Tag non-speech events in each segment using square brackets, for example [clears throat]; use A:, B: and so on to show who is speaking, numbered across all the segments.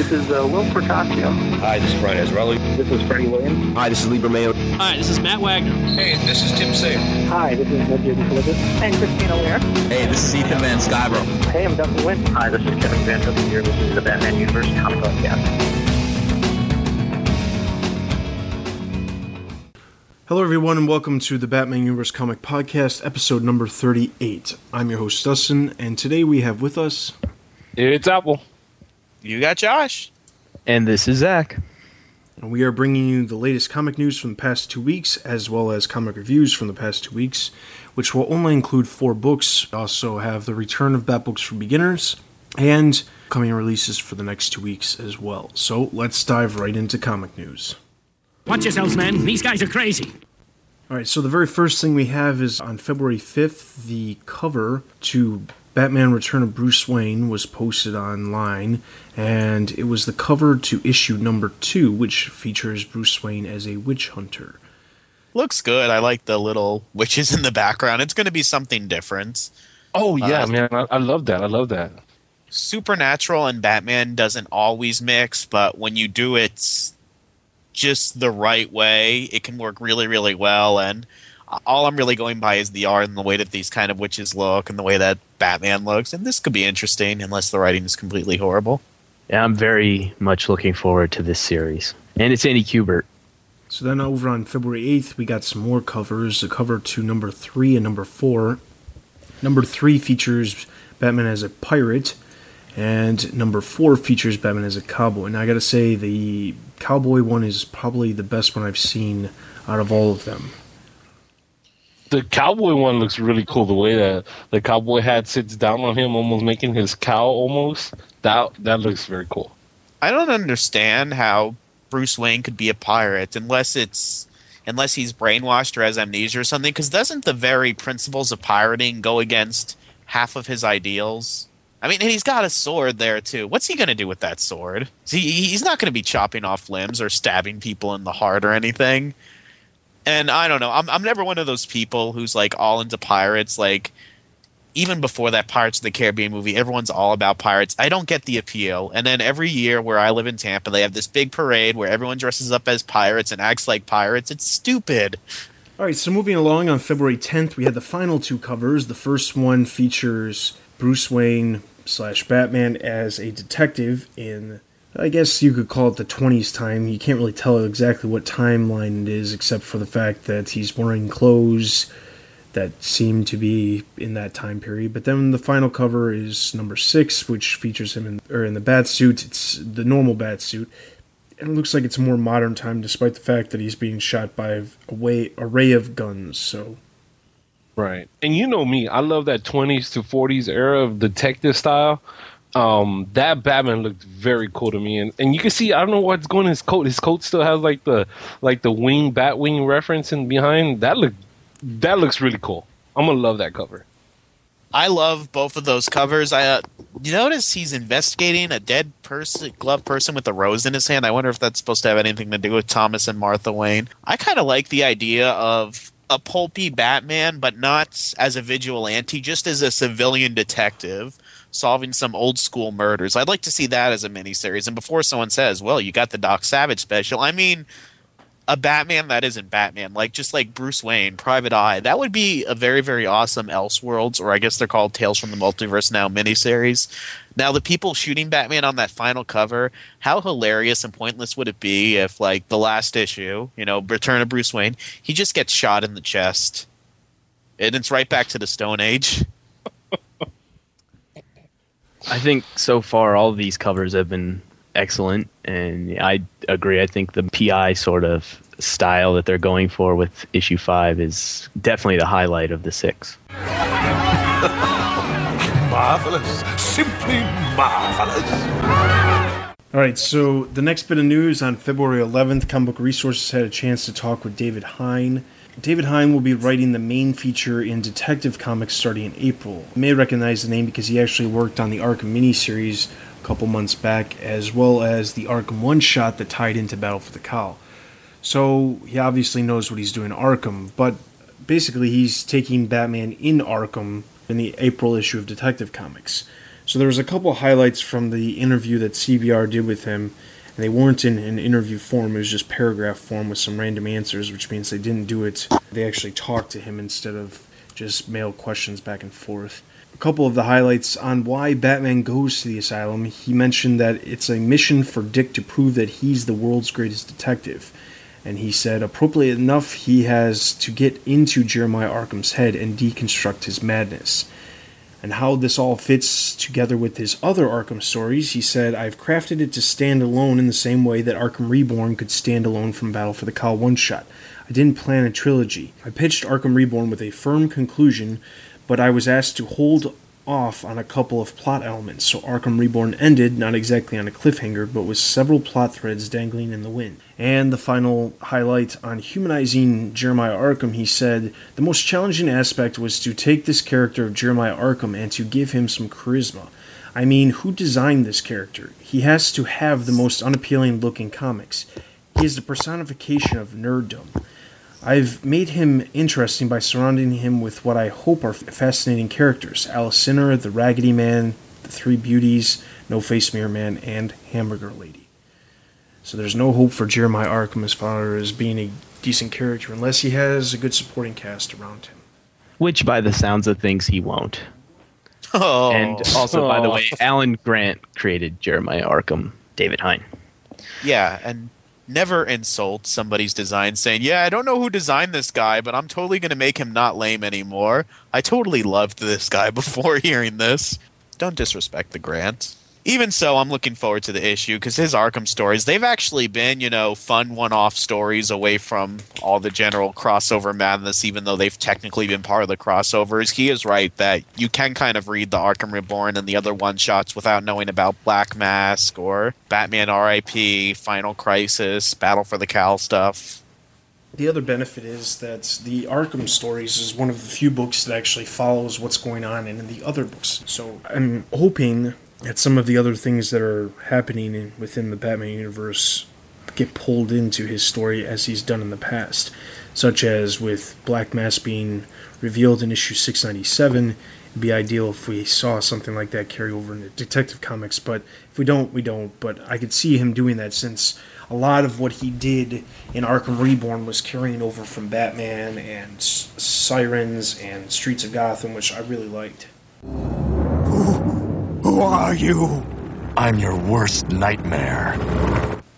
A: This is uh, Whilce Portacio.
B: Hi, this is Brian Azzarello.
A: This is Freddie Williams.
C: Hi, this is Lee Bermejo.
D: Hi, this is Matt Wagner.
E: Hey, this is Tim Sale.
A: Hi, this is Ned Philippus.
F: And Christina Weir.
C: Hey, this is Ethan Van Sciver.
A: Hey, I'm Dustin Nguyen.
G: Hi, this is Kevin Van Hook. You're listening to the Batman Universe Comic Podcast.
H: Hello, everyone, and welcome to the Batman Universe Comic Podcast, episode number 38. I'm your host, Dustin, and today we have with us.
I: It's Apple.
J: You got Josh.
K: And this is Zach.
H: And we are bringing you the latest comic news from the past two weeks, as well as comic reviews from the past two weeks, which will only include four books. We also have the return of Bat Books for Beginners, and coming releases for the next two weeks as well. So let's dive right into comic news.
D: Watch yourselves, men. These guys are crazy.
H: All right, so the very first thing we have is on February 5th, the cover to Batman Return of Bruce Wayne was posted online, and it was the cover to issue number two, which features Bruce Wayne as a witch hunter.
J: Looks good. I like the little witches in the background. It's going to be something different.
I: Oh yeah,
J: Uh,
I: man, I, I love that. I love that.
J: Supernatural and Batman doesn't always mix, but when you do it just the right way, it can work really, really well. And all I'm really going by is the art and the way that these kind of witches look and the way that Batman looks. And this could be interesting unless the writing is completely horrible.
K: Yeah, I'm very much looking forward to this series. And it's Andy Kubert.
H: So then over on February 8th, we got some more covers. The cover to number three and number four. Number three features Batman as a pirate, and number four features Batman as a cowboy. And I gotta say, the cowboy one is probably the best one I've seen out of all of them.
I: The cowboy one looks really cool. The way that the cowboy hat sits down on him, almost making his cow almost. That that looks very cool.
J: I don't understand how Bruce Wayne could be a pirate unless it's unless he's brainwashed or has amnesia or something. Because doesn't the very principles of pirating go against half of his ideals? I mean, and he's got a sword there too. What's he going to do with that sword? He, he's not going to be chopping off limbs or stabbing people in the heart or anything. And I don't know. I'm I'm never one of those people who's like all into pirates. Like even before that Pirates of the Caribbean movie, everyone's all about pirates. I don't get the appeal. And then every year where I live in Tampa, they have this big parade where everyone dresses up as pirates and acts like pirates. It's stupid.
H: All right, so moving along on February 10th, we had the final two covers. The first one features Bruce Wayne slash Batman as a detective in, I guess you could call it the 20s time. You can't really tell exactly what timeline it is, except for the fact that he's wearing clothes that seem to be in that time period. But then the final cover is number six, which features him in, or in the bat suit. It's the normal bat suit. And it looks like it's a more modern time, despite the fact that he's being shot by a way, array of guns. So
I: Right. And you know me, I love that 20s to 40s era of detective style. Um, that Batman looked very cool to me, and and you can see I don't know what's going in his coat. His coat still has like the like the wing bat wing reference in behind. That look that looks really cool. I'm gonna love that cover.
J: I love both of those covers. I uh, you notice he's investigating a dead person, glove person with a rose in his hand. I wonder if that's supposed to have anything to do with Thomas and Martha Wayne. I kind of like the idea of a pulpy Batman, but not as a vigilante, just as a civilian detective solving some old school murders. I'd like to see that as a miniseries. And before someone says, "Well, you got the Doc Savage special," I mean, a Batman that isn't Batman, like just like Bruce Wayne, Private Eye. That would be a very, very awesome Elseworlds, or I guess they're called Tales from the Multiverse now miniseries. Now, the people shooting Batman on that final cover, how hilarious and pointless would it be if, like, the last issue, you know, Return of Bruce Wayne, he just gets shot in the chest, and it's right back to the Stone Age.
K: I think so far all of these covers have been excellent, and I agree. I think the PI sort of style that they're going for with issue five is definitely the highlight of the six. [laughs]
B: Marvelous. Simply marvelous.
H: All right, so the next bit of news on February 11th, Comic Book Resources had a chance to talk with David Hine. David Hine will be writing the main feature in Detective Comics starting in April. You may recognize the name because he actually worked on the Arkham miniseries a couple months back, as well as the Arkham one shot that tied into Battle for the Cowl. So he obviously knows what he's doing in Arkham, but basically he's taking Batman in Arkham in the April issue of Detective Comics. So there was a couple highlights from the interview that CBR did with him, they weren't in an interview form. It was just paragraph form with some random answers, which means they didn't do it. They actually talked to him instead of just mail questions back and forth. A couple of the highlights on why Batman goes to the asylum. He mentioned that it's a mission for Dick to prove that he's the world's greatest detective. And he said, appropriately enough, he has to get into Jeremiah Arkham's head and deconstruct his madness and how this all fits together with his other Arkham stories, he said, I've crafted it to stand alone in the same way that Arkham Reborn could stand alone from Battle for the Cowl one shot. I didn't plan a trilogy. I pitched Arkham Reborn with a firm conclusion, but I was asked to hold off on a couple of plot elements, so Arkham Reborn ended not exactly on a cliffhanger, but with several plot threads dangling in the wind. And the final highlight on humanizing Jeremiah Arkham, he said, The most challenging aspect was to take this character of Jeremiah Arkham and to give him some charisma. I mean, who designed this character? He has to have the most unappealing look in comics. He is the personification of nerddom. I've made him interesting by surrounding him with what I hope are fascinating characters Alice Sinner, the Raggedy Man, the Three Beauties, No Face Mirror Man, and Hamburger Lady. So there's no hope for Jeremiah Arkham as far as being a decent character unless he has a good supporting cast around him.
K: Which, by the sounds of things, he won't.
J: Oh.
K: And also, by the
I: Oh.
K: way, Alan Grant created Jeremiah Arkham, David Hine.
J: Yeah, and never insult somebody's design saying, Yeah, I don't know who designed this guy, but I'm totally going to make him not lame anymore. I totally loved this guy [laughs] before hearing this. Don't disrespect the grant. Even so, I'm looking forward to the issue because his Arkham stories, they've actually been, you know, fun one off stories away from all the general crossover madness, even though they've technically been part of the crossovers. He is right that you can kind of read the Arkham Reborn and the other one shots without knowing about Black Mask or Batman RIP, Final Crisis, Battle for the Cowl stuff.
H: The other benefit is that the Arkham stories is one of the few books that actually follows what's going on in the other books. So I'm hoping that some of the other things that are happening in, within the Batman universe get pulled into his story as he's done in the past, such as with Black Mask being revealed in issue 697. It'd be ideal if we saw something like that carry over into Detective Comics, but if we don't, we don't. But I could see him doing that since a lot of what he did in Arkham Reborn was carrying over from Batman and Sirens and Streets of Gotham, which I really liked.
B: Who are you? I'm your worst nightmare.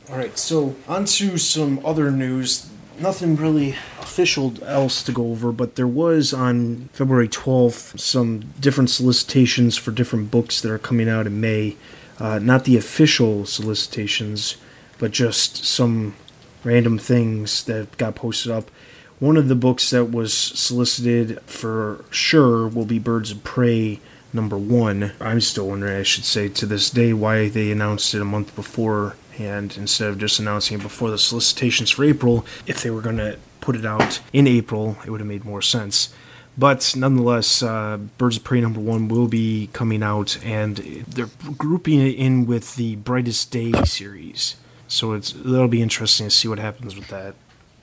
H: Alright, so on to some other news. Nothing really official else to go over, but there was on February 12th some different solicitations for different books that are coming out in May. Uh, not the official solicitations, but just some random things that got posted up. One of the books that was solicited for sure will be Birds of Prey number one. I'm still wondering, I should say, to this day, why they announced it a month before and instead of just announcing it before the solicitations for April. If they were going to put it out in April, it would have made more sense. But nonetheless, uh, Birds of Prey number one will be coming out, and they're grouping it in with the Brightest Day series. So it's that'll be interesting to see what happens with that.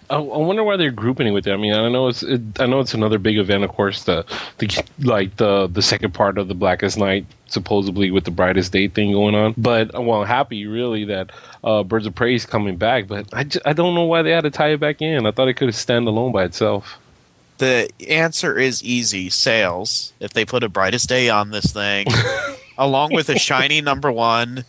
I: I, I wonder why they're grouping it with it. I mean, I know it's it, I know it's another big event, of course. The the like the the second part of the Blackest Night, supposedly with the Brightest Day thing going on. But well, I'm happy really that uh, Birds of Prey is coming back. But I, ju- I don't know why they had to tie it back in. I thought it could stand alone by itself.
J: The answer is easy sales. If they put a brightest day on this thing, [laughs] along with a shiny number one,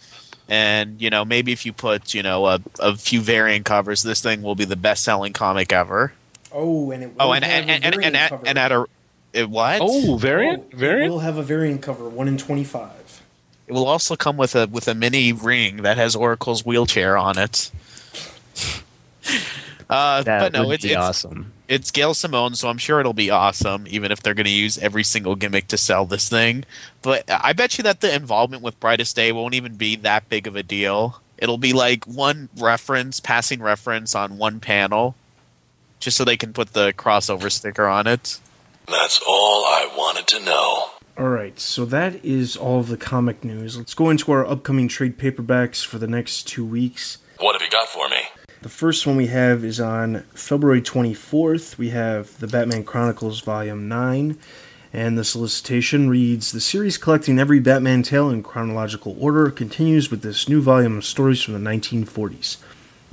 J: and you know maybe if you put you know a, a few variant covers, this thing will be the best selling comic ever.
H: Oh, and it will
J: Oh, and
H: have
J: and
H: a
J: and, and,
H: variant
J: and, at, and at a it, what?
I: Oh, variant,
H: Oh, It
I: variant.
H: will have a variant cover, one in twenty-five.
J: It will also come with a with a mini ring that has Oracle's wheelchair on it. [laughs] Uh,
K: That
J: but no,
K: would
J: it's,
K: be
J: it's
K: awesome.
J: It's Gail Simone, so I'm sure it'll be awesome, even if they're going to use every single gimmick to sell this thing. But I bet you that the involvement with Brightest Day won't even be that big of a deal. It'll be like one reference, passing reference on one panel, just so they can put the crossover sticker on it.
B: That's all I wanted to know.
H: Alright, so that is all of the comic news. Let's go into our upcoming trade paperbacks for the next two weeks.
B: What have you got for me?
H: The first one we have is on February 24th. We have the Batman Chronicles Volume 9. And the solicitation reads The series collecting every Batman tale in chronological order continues with this new volume of stories from the 1940s.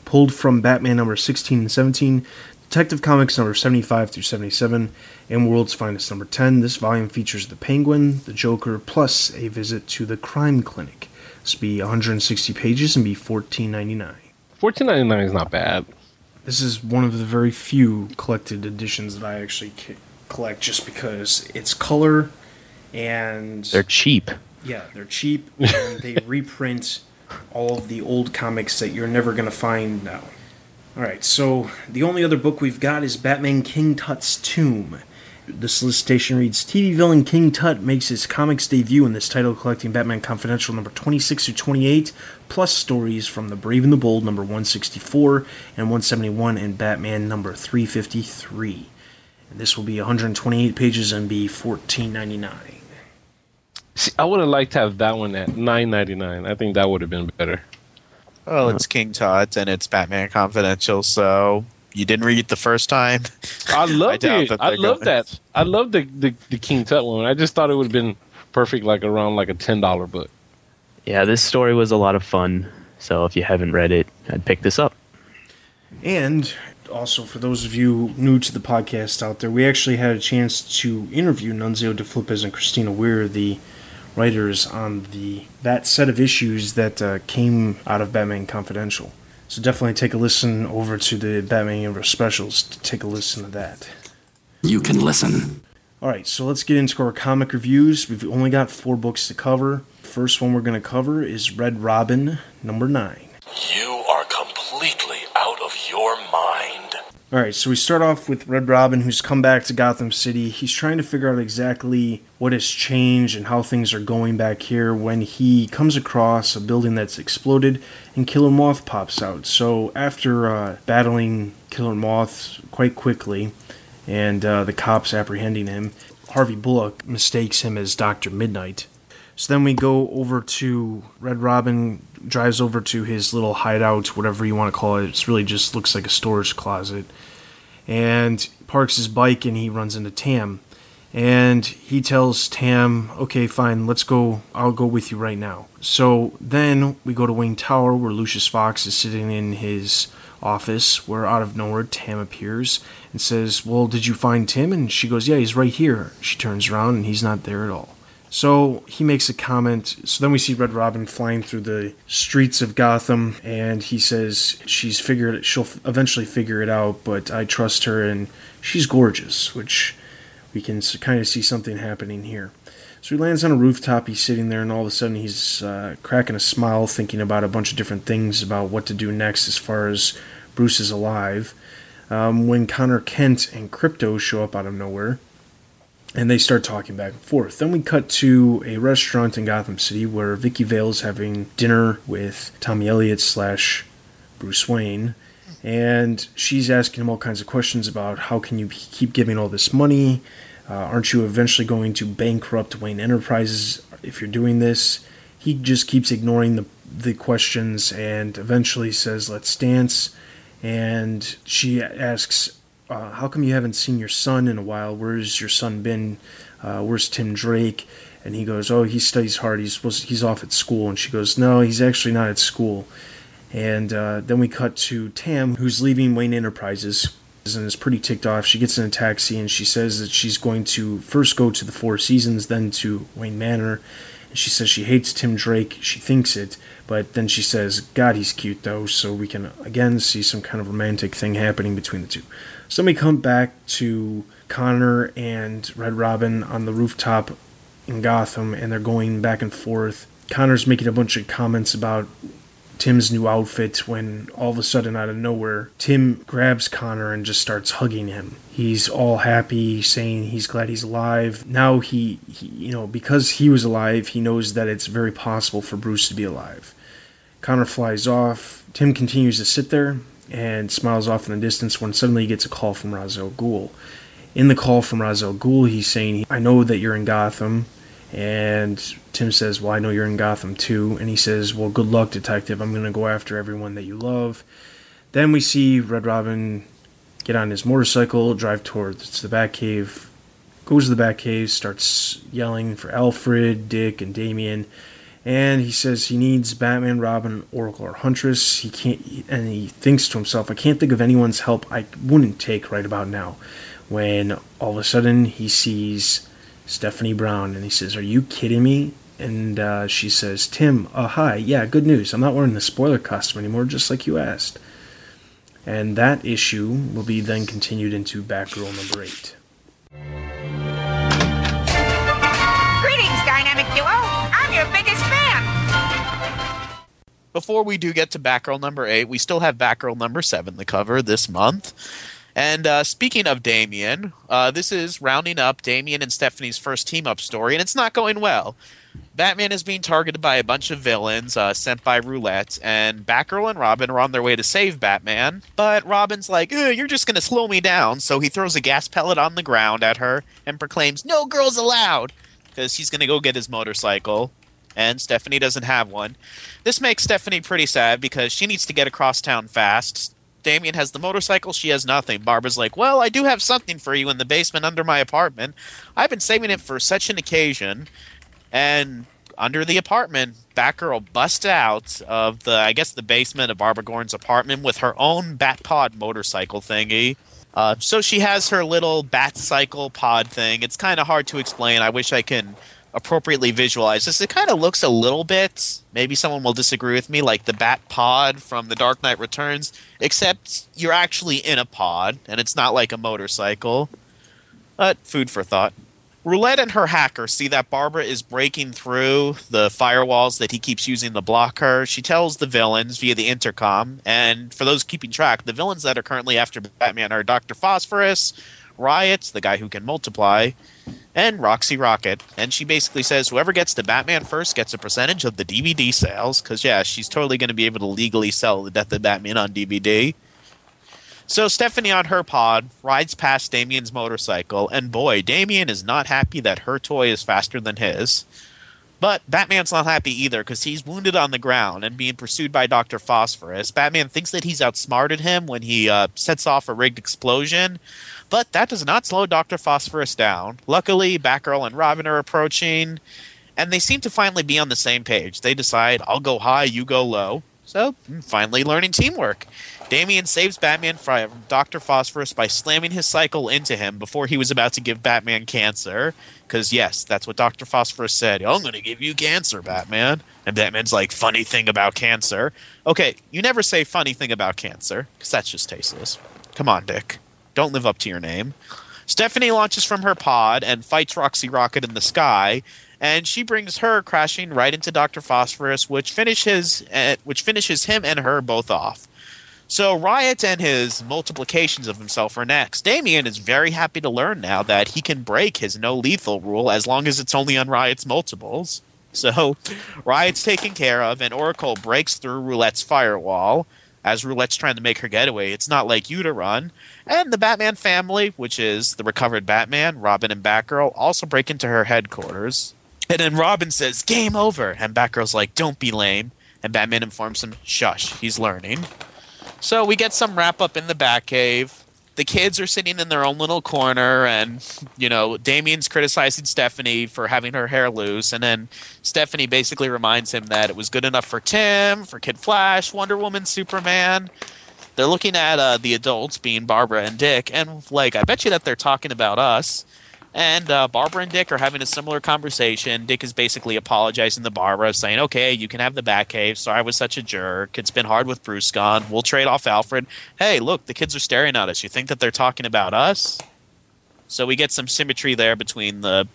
H: Pulled from Batman number 16 and 17, Detective Comics number 75 through 77, and World's Finest number 10, this volume features the Penguin, the Joker, plus a visit to the Crime Clinic. This be 160 pages and be 14.99.
I: Fourteen ninety nine is not bad.
H: This is one of the very few collected editions that I actually c- collect just because it's color and
K: They're cheap.
H: yeah, they're cheap [laughs] and they reprint all of the old comics that you're never going to find now. All right, so the only other book we've got is Batman King Tut's Tomb. The solicitation reads TV villain King Tut makes his comics debut in this title, collecting Batman Confidential number 26 to 28, plus stories from The Brave and the Bold number 164 and 171, and Batman number 353. And this will be 128 pages and be 14.99.
I: See, I would have liked to have that one at nine ninety nine. I think that would have been better.
J: Well, it's King Tut and it's Batman Confidential, so you didn't read it the first time.
I: I [laughs] love
J: doubt
I: it.
J: that
I: I
J: they're
I: love
J: going-
I: that. I love the, the the King Tut one. I just thought it would have been perfect, like around like a ten dollar book.
K: Yeah, this story was a lot of fun. So if you haven't read it, I'd pick this up.
H: And also, for those of you new to the podcast out there, we actually had a chance to interview Nunzio DeFilippis and Christina Weir, the writers on the that set of issues that uh, came out of Batman Confidential. So definitely take a listen over to the Batman Universe specials to take a listen to that.
B: You can listen.
H: All right, so let's get into our comic reviews. We've only got four books to cover. First one we're going to cover is Red Robin, number nine.
B: You are completely
H: All right, so we start off with Red Robin, who's come back to Gotham City. He's trying to figure out exactly what has changed and how things are going back here when he comes across a building that's exploded and Killer Moth pops out. So, after uh, battling Killer Moth quite quickly and uh, the cops apprehending him, Harvey Bullock mistakes him as Dr. Midnight. So then we go over to Red Robin drives over to his little hideout, whatever you want to call it. It's really just looks like a storage closet. And parks his bike and he runs into Tam. And he tells Tam, okay, fine, let's go. I'll go with you right now. So then we go to Wayne Tower where Lucius Fox is sitting in his office, where out of nowhere Tam appears and says, Well, did you find Tim? And she goes, Yeah, he's right here. She turns around and he's not there at all. So he makes a comment. So then we see Red Robin flying through the streets of Gotham, and he says she's figured it. She'll eventually figure it out, but I trust her, and she's gorgeous, which we can kind of see something happening here. So he lands on a rooftop. He's sitting there, and all of a sudden he's uh, cracking a smile, thinking about a bunch of different things about what to do next as far as Bruce is alive. Um, when Connor Kent and Krypto show up out of nowhere and they start talking back and forth. Then we cut to a restaurant in Gotham City where Vicki Vale is having dinner with Tommy Elliott slash Bruce Wayne, and she's asking him all kinds of questions about how can you keep giving all this money? Uh, aren't you eventually going to bankrupt Wayne Enterprises if you're doing this? He just keeps ignoring the the questions and eventually says, "Let's dance." And she asks, uh, how come you haven't seen your son in a while? Where's your son been? Uh, where's Tim Drake? And he goes, oh, he studies hard. He's he's off at school. And she goes, no, he's actually not at school. And uh, then we cut to Tam, who's leaving Wayne Enterprises and is pretty ticked off. She gets in a taxi and she says that she's going to first go to the Four Seasons, then to Wayne Manor. And she says she hates Tim Drake. She thinks it, but then she says, God, he's cute though. So we can again see some kind of romantic thing happening between the two. So we come back to Connor and Red Robin on the rooftop in Gotham, and they're going back and forth. Connor's making a bunch of comments about Tim's new outfit when all of a sudden, out of nowhere, Tim grabs Connor and just starts hugging him. He's all happy, saying he's glad he's alive. Now he, he you know, because he was alive, he knows that it's very possible for Bruce to be alive. Connor flies off. Tim continues to sit there and smiles off in the distance when suddenly he gets a call from Ra's al Ghul. In the call from Ra's al Ghul, he's saying, I know that you're in Gotham. And Tim says, Well, I know you're in Gotham too. And he says, Well, good luck, detective. I'm going to go after everyone that you love. Then we see Red Robin get on his motorcycle, drive towards the Batcave, goes to the Batcave, starts yelling for Alfred, Dick, and Damian, and he says he needs Batman, Robin, Oracle, or Huntress. He can't, and he thinks to himself, "I can't think of anyone's help I wouldn't take right about now." When all of a sudden he sees Stephanie Brown, and he says, "Are you kidding me?" And uh, she says, "Tim, uh, hi, yeah, good news. I'm not wearing the spoiler costume anymore, just like you asked." And that issue will be then continued into Batgirl number eight.
E: Greetings, Dynamic Duo. I'm your biggest fan.
J: Before we do get to Batgirl number eight, we still have Batgirl number seven, the cover this month. And uh, speaking of Damian, uh, this is rounding up Damian and Stephanie's first team up story, and it's not going well. Batman is being targeted by a bunch of villains uh, sent by Roulette, and Batgirl and Robin are on their way to save Batman. But Robin's like, You're just going to slow me down. So he throws a gas pellet on the ground at her and proclaims, No girls allowed! Because he's going to go get his motorcycle. And Stephanie doesn't have one. This makes Stephanie pretty sad because she needs to get across town fast. Damian has the motorcycle, she has nothing. Barbara's like, Well, I do have something for you in the basement under my apartment. I've been saving it for such an occasion. And under the apartment, Batgirl busts out of the, I guess, the basement of Barbara Gordon's apartment with her own Batpod motorcycle thingy. Uh, so she has her little Batcycle pod thing. It's kind of hard to explain. I wish I can appropriately visualize this. It kind of looks a little bit, maybe someone will disagree with me, like the Bat Pod from The Dark Knight Returns, except you're actually in a pod and it's not like a motorcycle. But food for thought. Roulette and her hacker see that Barbara is breaking through the firewalls that he keeps using to block her. She tells the villains via the intercom, and for those keeping track, the villains that are currently after Batman are Dr. Phosphorus, Riot, the guy who can multiply, and Roxy Rocket. And she basically says whoever gets to Batman first gets a percentage of the DVD sales, because, yeah, she's totally going to be able to legally sell the Death of Batman on DVD. So Stephanie on her pod rides past Damian's motorcycle, and boy, Damian is not happy that her toy is faster than his. But Batman's not happy either because he's wounded on the ground and being pursued by Dr. Phosphorus. Batman thinks that he's outsmarted him when he uh, sets off a rigged explosion, but that does not slow Dr. Phosphorus down. Luckily, Batgirl and Robin are approaching, and they seem to finally be on the same page. They decide, I'll go high, you go low. So, mm, finally learning teamwork. Damian saves Batman from Dr. Phosphorus by slamming his cycle into him before he was about to give Batman cancer. Because, yes, that's what Dr. Phosphorus said. I'm going to give you cancer, Batman. And Batman's like, funny thing about cancer. Okay, you never say funny thing about cancer, because that's just tasteless. Come on, Dick. Don't live up to your name. Stephanie launches from her pod and fights Roxy Rocket in the sky, and she brings her crashing right into Dr. Phosphorus, which finishes, uh, which finishes him and her both off. So Riot and his multiplications of himself are next. Damian is very happy to learn now that he can break his no lethal rule as long as it's only on Riot's multiples. [laughs] So Riot's taken care of, and Oracle breaks through Roulette's firewall. As Roulette's trying to make her getaway, it's not like you to run. And the Batman family, which is the recovered Batman, Robin, and Batgirl, also break into her headquarters. And then Robin says, Game over. And Batgirl's like, Don't be lame. And Batman informs him, Shush, he's learning. So we get some wrap up in the Batcave. The kids are sitting in their own little corner, and you know Damian's criticizing Stephanie for having her hair loose, and then Stephanie basically reminds him that it was good enough for Tim, for Kid Flash, Wonder Woman, Superman. They're looking at uh, the adults, being Barbara and Dick, and like I bet you that they're talking about us. And uh, Barbara and Dick are having a similar conversation. Dick is basically apologizing to Barbara, saying, "Okay, you can have the Batcave. Sorry, I was such a jerk. It's been hard with Bruce gone. We'll trade off Alfred. Hey, look, the kids are staring at us. You think that they're talking about us?" So we get some symmetry there between the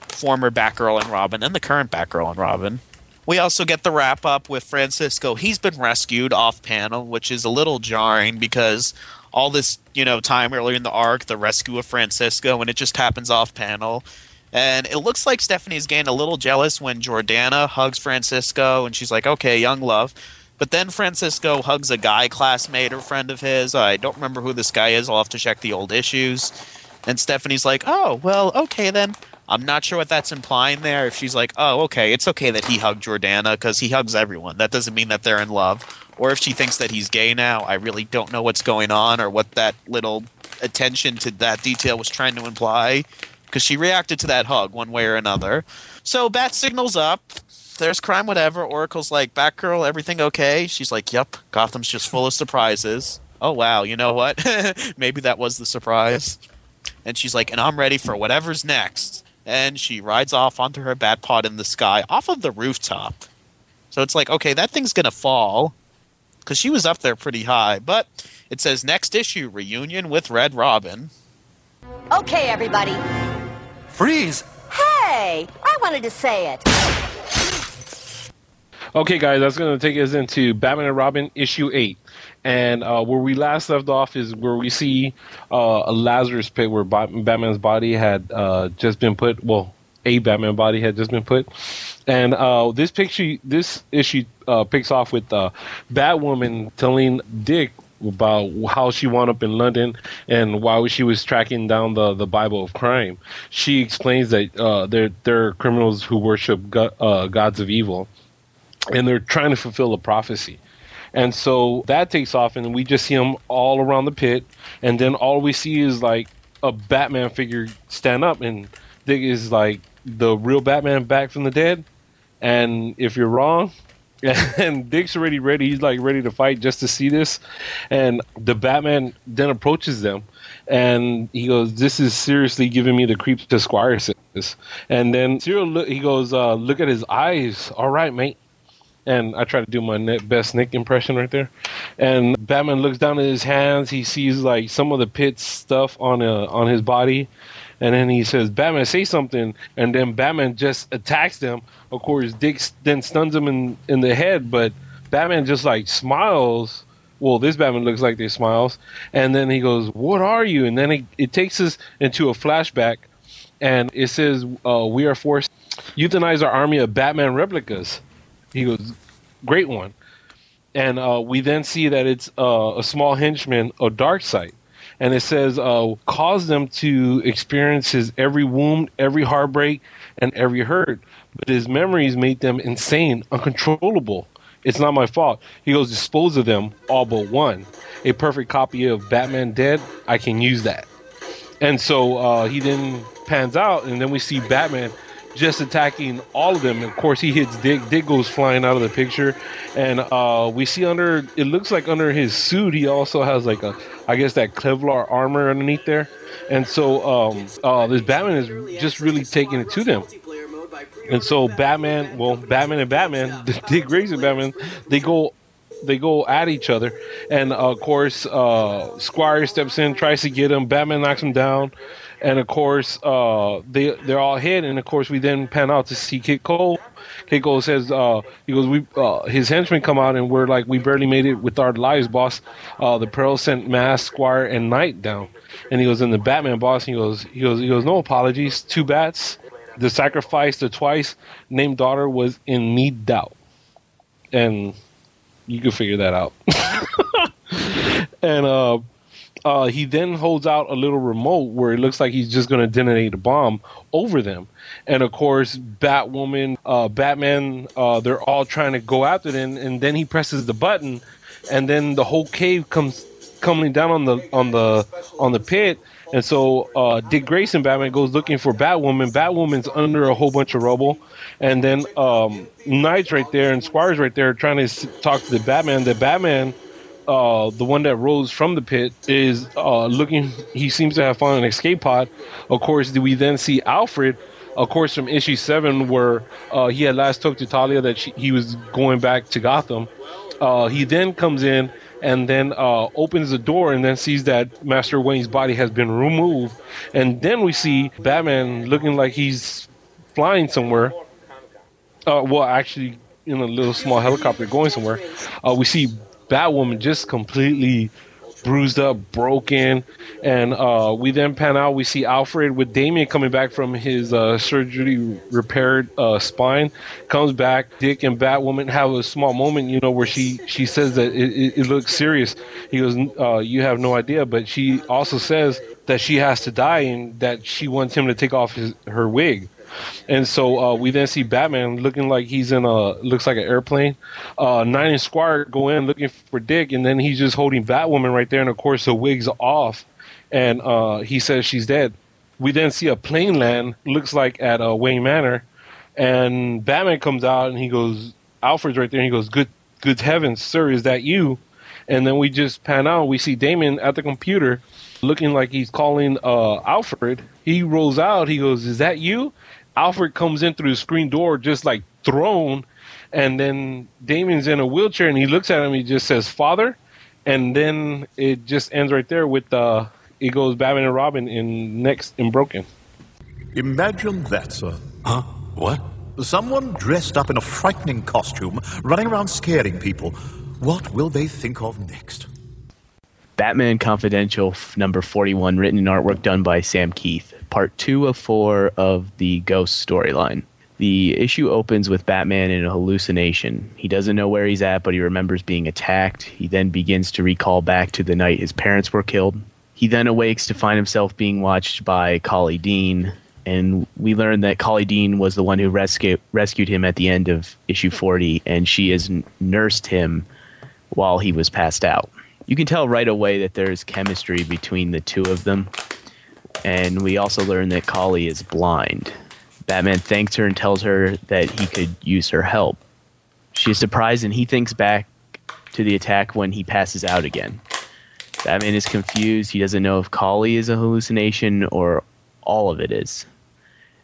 J: former Batgirl and Robin and the current Batgirl and Robin. We also get the wrap up with Francisco. He's been rescued off panel, which is a little jarring because all this you know time earlier in the arc, the rescue of Francisco, and it just happens off panel. And it looks like Stephanie's getting a little jealous when Jordana hugs Francisco, and she's like, "Okay, young love." But then Francisco hugs a guy classmate or friend of his. I don't remember who this guy is. I'll have to check the old issues. And Stephanie's like, "Oh, well, okay then." I'm not sure what that's implying there. If she's like, "Oh, okay, it's okay that he hugged Jordana because he hugs everyone. That doesn't mean that they're in love." or if she thinks that he's gay now. I really don't know what's going on or what that little attention to that detail was trying to imply. because she reacted to that hug one way or another. So Bat signals up. There's crime, whatever. Oracle's like, Batgirl, everything okay? She's like, Yep. Gotham's just full of surprises. Oh wow, you know what? [laughs] Maybe that was the surprise. And she's like, and I'm ready for whatever's next. And she rides off onto her bat pod in the sky off of the rooftop. So it's like, okay, that thing's gonna fall because she was up there pretty high. But it says next issue reunion with Red Robin.
F: Okay, everybody.
B: Freeze!
F: Hey, I wanted to say it.
I: Okay, guys, that's going to take us into Batman and Robin issue eight, and uh, where we last left off is where we see uh, a Lazarus pit where Batman's body had uh, just been put. Well, a Batman body had just been put, and uh, this picture, this issue uh, picks off with uh, Batwoman telling Dick about how she wound up in London and why she was tracking down the, the Bible of crime. She explains that uh, they're they're criminals who worship go- gods of evil, and they're trying to fulfill a prophecy. And so that takes off, and we just see them all around the pit, and then all we see is like a Batman figure stand up, and Dick is like the real Batman back from the dead. And if you're wrong, [laughs] and Dick's already ready. He's like ready to fight just to see this. And the Batman then approaches them, and he goes, "This is seriously giving me the creeps." To Squire says, and then Beryl, he goes, uh, "Look at his eyes. All right, mate." And I try to do my best Nick impression right there. And Batman looks down at his hands. He sees like some of the pit stuff on uh, on his body, and then he says, "Batman, say something." And then Batman just attacks them. Of course, Dick then stuns him in in the head, but Batman just like smiles. Well, this Batman looks like they smiles, and then he goes, "What are you?" And then it, it takes us into a flashback, and it says, uh, "We are forced euthanize our army of Batman replicas." He goes, "Great one." And uh, we then see that it's uh, a small henchman, a Darkseid and it says uh, cause them to experience his every wound, every heartbreak, and every hurt. But his memories made them insane, uncontrollable. It's not my fault. He goes dispose of them all but one. A perfect copy of Batman Dead. I can use that. And so uh, he then pans out, and then we see Batman just attacking all of them. Of course, he hits Dick. Dick goes flying out of the picture, and uh, we see under. It looks like under his suit, he also has like a, I guess that Kevlar armor underneath there. And so um, uh, this Batman is just really taking it to them. And so Batman, well, Batman and Batman, [laughs] Dick Grayson Batman, they go they go at each other, and of course, uh, Squire steps in, tries to get him. Batman knocks him down, and of course, uh, they they're all hit. And of course, we then pan out to see Kid Cole. Kid Cole says, uh, "He goes, we uh, his henchmen come out, and we're like, we barely made it with our lives, boss. Uh, the Pearl sent Mask, Squire, and Knight down." And he goes, "And the Batman boss, he goes, he goes, he goes, no apologies, two bats." The sacrifice, the twice named daughter was in need doubt, and you can figure that out. [laughs] and uh, he then holds out a little remote where it looks like he's just going to detonate a bomb over them. And of course, Batwoman, uh, Batman, uh, they're all trying to go after them. And then he presses the button, and then the whole cave comes coming down on the on the on the pit. And so uh, Dick Grayson, Batman, goes looking for Batwoman. Batwoman's under a whole bunch of rubble. And then um, Knight's right there and Squire's right there trying to talk to the Batman. The Batman, uh, the one that rose from the pit, is uh, looking. He seems to have found an escape pod. Of course, we then see Alfred. Of course, from issue seven, where uh, he had last talked to Talia that she, he was going back to Gotham. Uh, he then comes in and then uh, opens the door and then sees that Master Wayne's body has been removed. And then we see Batman looking like he's flying somewhere. Well, actually, in a little small helicopter going somewhere. Uh, we see Batwoman just completely bruised up, broken, and uh, we then pan out. We see Alfred with Damian coming back from his uh, surgery repaired uh, spine. Comes back. Dick and Batwoman have a small moment, you know, where she she says that it, it, looks serious. He goes, uh, "You have no idea," but she also says that she has to die and that she wants him to take off his her wig. And so uh, we then see Batman looking like he's in a looks like an airplane. Uh, Knight and Squire go in looking for Dick, and then he's just holding Batwoman right there. And of course, the wig's off, and uh, he says she's dead. we then see a plane land, looks like at uh, Wayne Manor, and Batman comes out and he goes, Alfred's right there, and he goes, "Good, good heavens, sir, is that you?" And then we just pan out, we see Damian at the computer, looking like he's calling uh, Alfred. He rolls out, he goes, "Is that you?" Alfred comes in through the screen door, just like thrown, and then Damian's in a wheelchair, and he looks at him, he just says, "Father," and then it just ends right there with uh, it goes Batman and Robin in next in Broken.
L: Imagine that, sir.
B: Huh? What?
L: Someone dressed up in a frightening costume, running around scaring people. What will they think of next?
K: Batman Confidential f- number 41, written and artwork done by Sam Kieth. Part 2 of 4 of the Ghost storyline. The issue opens with Batman in a hallucination. He doesn't know where he's at, but he remembers being attacked. He then begins to recall back to the night his parents were killed. He then awakes to find himself being watched by Collie Dean, and we learn that Collie Dean was the one who rescue, rescued him at the end of issue 40, and she has nursed him while he was passed out. You can tell right away that there's chemistry between the two of them, and we also learn that Collie is blind. Batman thanks her and tells her that he could use her help. She is surprised, and he thinks back to the attack when he passes out again. Batman is confused. He doesn't know if Collie is a hallucination or all of it is.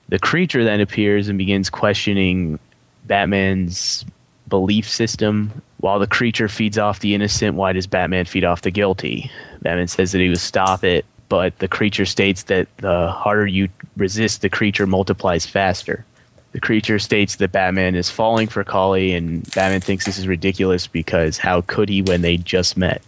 K: The creature then appears and begins questioning Batman's belief system. While the creature feeds off the innocent, why does Batman feed off the guilty? Batman says that he will stop it, but the creature states that the harder you resist, the creature multiplies faster. The creature states that Batman is falling for Collie, and Batman thinks this is ridiculous because how could he when they just met?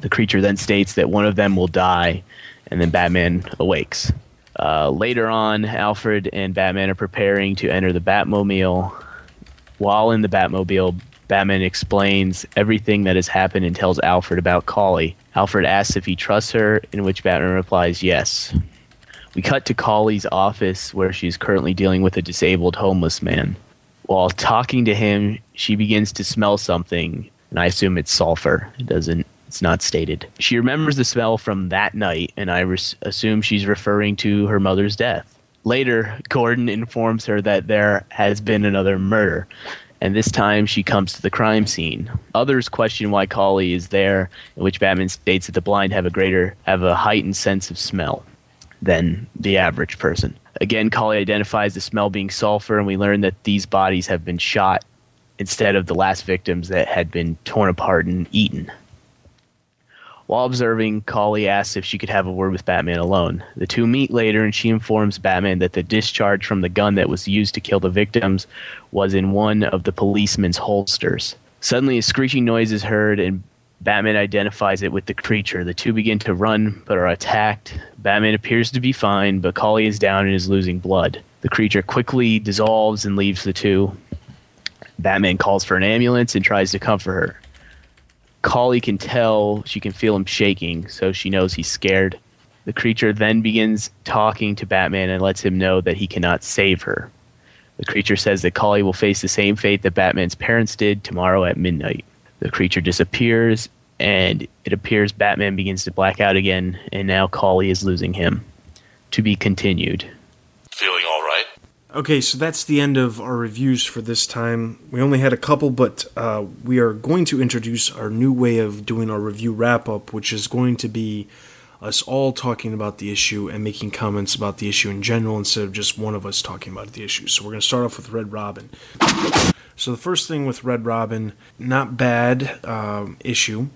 K: The creature then states that one of them will die, and then Batman awakes. Uh, later on, Alfred and Batman are preparing to enter the Batmobile. While in the Batmobile, Batman explains everything that has happened and tells Alfred about Collie. Alfred asks if he trusts her, in which Batman replies yes. We cut to Collie's office where she's currently dealing with a disabled homeless man. While talking to him, she begins to smell something, and I assume it's sulfur. It doesn't it's not stated. She remembers the smell from that night, and I res- assume she's referring to her mother's death. Later, Gordon informs her that there has been another murder, and this time she comes to the crime scene. Others question why Collie is there, in which Batman states that the blind have a greater, have a heightened sense of smell than the average person. Again, Collie identifies the smell being sulfur, and we learn that these bodies have been shot instead of the last victims that had been torn apart and eaten. While observing, Collie asks if she could have a word with Batman alone. The two meet later, and she informs Batman that the discharge from the gun that was used to kill the victims was in one of the policeman's holsters. Suddenly, a screeching noise is heard, and Batman identifies it with the creature. The two begin to run, but are attacked. Batman appears to be fine, but Collie is down and is losing blood. The creature quickly dissolves and leaves the two. Batman calls for an ambulance and tries to comfort her. Collie can tell she can feel him shaking, so she knows he's scared. The creature then begins talking to Batman and lets him know that he cannot save her. The creature says that Collie will face the same fate that Batman's parents did tomorrow at midnight. The creature disappears, and it appears Batman begins to black out again, and now Collie is losing him. To be continued.
H: Okay, so that's the end of our reviews for this time. We only had a couple, but uh, we are going to introduce our new way of doing our review wrap up, which is going to be us all talking about the issue and making comments about the issue in general instead of just one of us talking about the issue. So we're going to start off with Red Robin. So the first thing with Red Robin, not bad um, issue,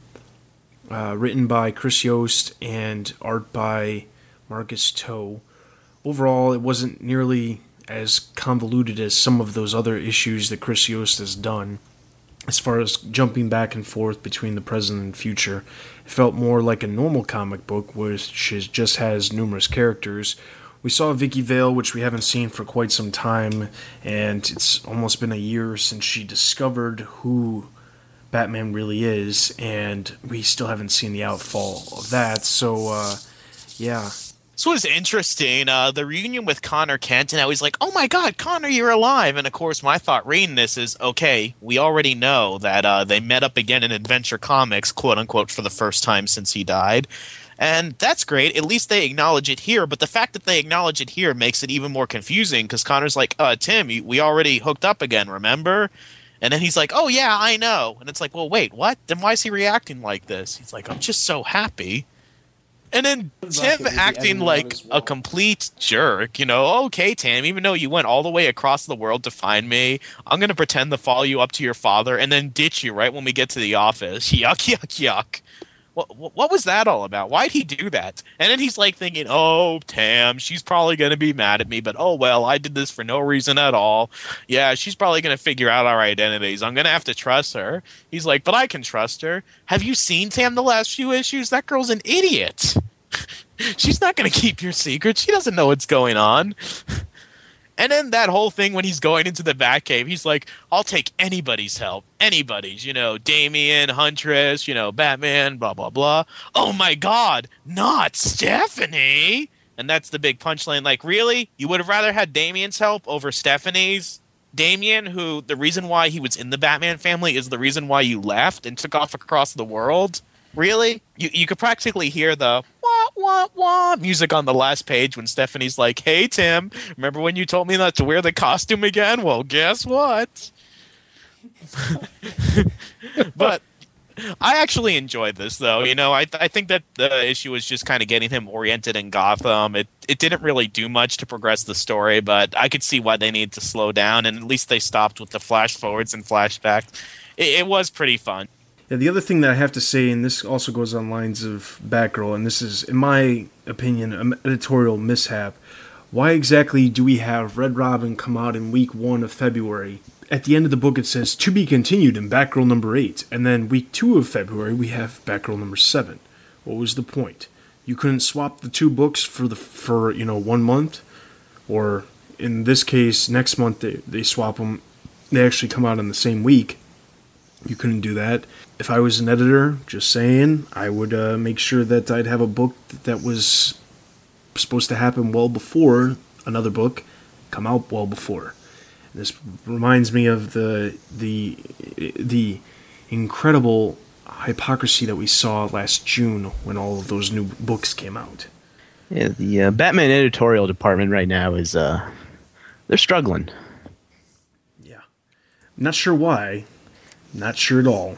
H: uh, written by Chris Yost and art by Marcus To. Overall, it wasn't nearly as convoluted as some of those other issues that Chris Yost has done. As far as jumping back and forth between the present and future, it felt more like a normal comic book, which is, just has numerous characters. We saw Vicki Vale, which we haven't seen for quite some time, and it's almost been a year since she discovered who Batman really is, and we still haven't seen the outfall of that. So, uh, yeah,
J: This was interesting. Uh, the reunion with Connor Kent, and I was like, "Oh my God, Connor, you're alive!" And of course, my thought reading this is, "Okay, we already know that uh, they met up again in Adventure Comics, quote unquote, for the first time since he died." And that's great. At least they acknowledge it here. But the fact that they acknowledge it here makes it even more confusing because Connor's like, uh, Tim, we already hooked up again, remember? And then he's like, oh, yeah, I know. And it's like, well, wait, what? Then why is he reacting like this? He's like, I'm just so happy. And then Tim acting like a complete jerk, you know, okay, Tim, even though you went all the way across the world to find me, I'm going to pretend to follow you up to your father and then ditch you right when we get to the office. [laughs] Yuck, yuck, yuck. What, what was that all about? Why'd he do that? And then he's like thinking, oh, Tam, she's probably going to be mad at me, but oh well, I did this for no reason at all. Yeah, she's probably going to figure out our identities. I'm going to have to trust her. He's like, but I can trust her. Have you seen Tam the last few issues? That girl's an idiot. [laughs] she's not going to keep your secret. She doesn't know what's going on. [laughs] And then that whole thing when he's going into the Batcave, he's like, I'll take anybody's help. Anybody's, you know, Damian, Huntress, you know, Batman, blah, blah, blah. Oh my god, not Stephanie! And that's the big punchline. Like, really? You would have rather had Damian's help over Stephanie's? Damian, who the reason why he was in the Batman family is the reason why you left and took off across the world? Really? You, you could practically hear the wah wah wah music on the last page when Stephanie's like, "Hey Tim, remember when you told me not to wear the costume again? Well, guess what?" [laughs] but I actually enjoyed this though. You know, I I think that the issue was just kind of getting him oriented in Gotham. It it didn't really do much to progress the story, but I could see why they needed to slow down, and at least they stopped with the flash forwards and flashbacks. It, it was pretty fun.
H: Yeah, the other thing that I have to say, and this also goes on lines of Batgirl, and this is, in my opinion, an editorial mishap. Why exactly do we have Red Robin come out in week one of February? At the end of the book, it says to be continued in Batgirl number eight, and then week two of February we have Batgirl number seven. What was the point? You couldn't swap the two books for the for you know one month, or in this case, next month they they swap them. They actually come out in the same week. You couldn't do that. If I was an editor, just saying, I would uh, make sure that I'd have a book that was supposed to happen well before another book come out well before. And This reminds me of the the the incredible hypocrisy that we saw last June when all of those new books came out.
K: Yeah, the uh, Batman editorial department right now is uh, they're struggling. Yeah.
H: Not sure why. Not sure at all.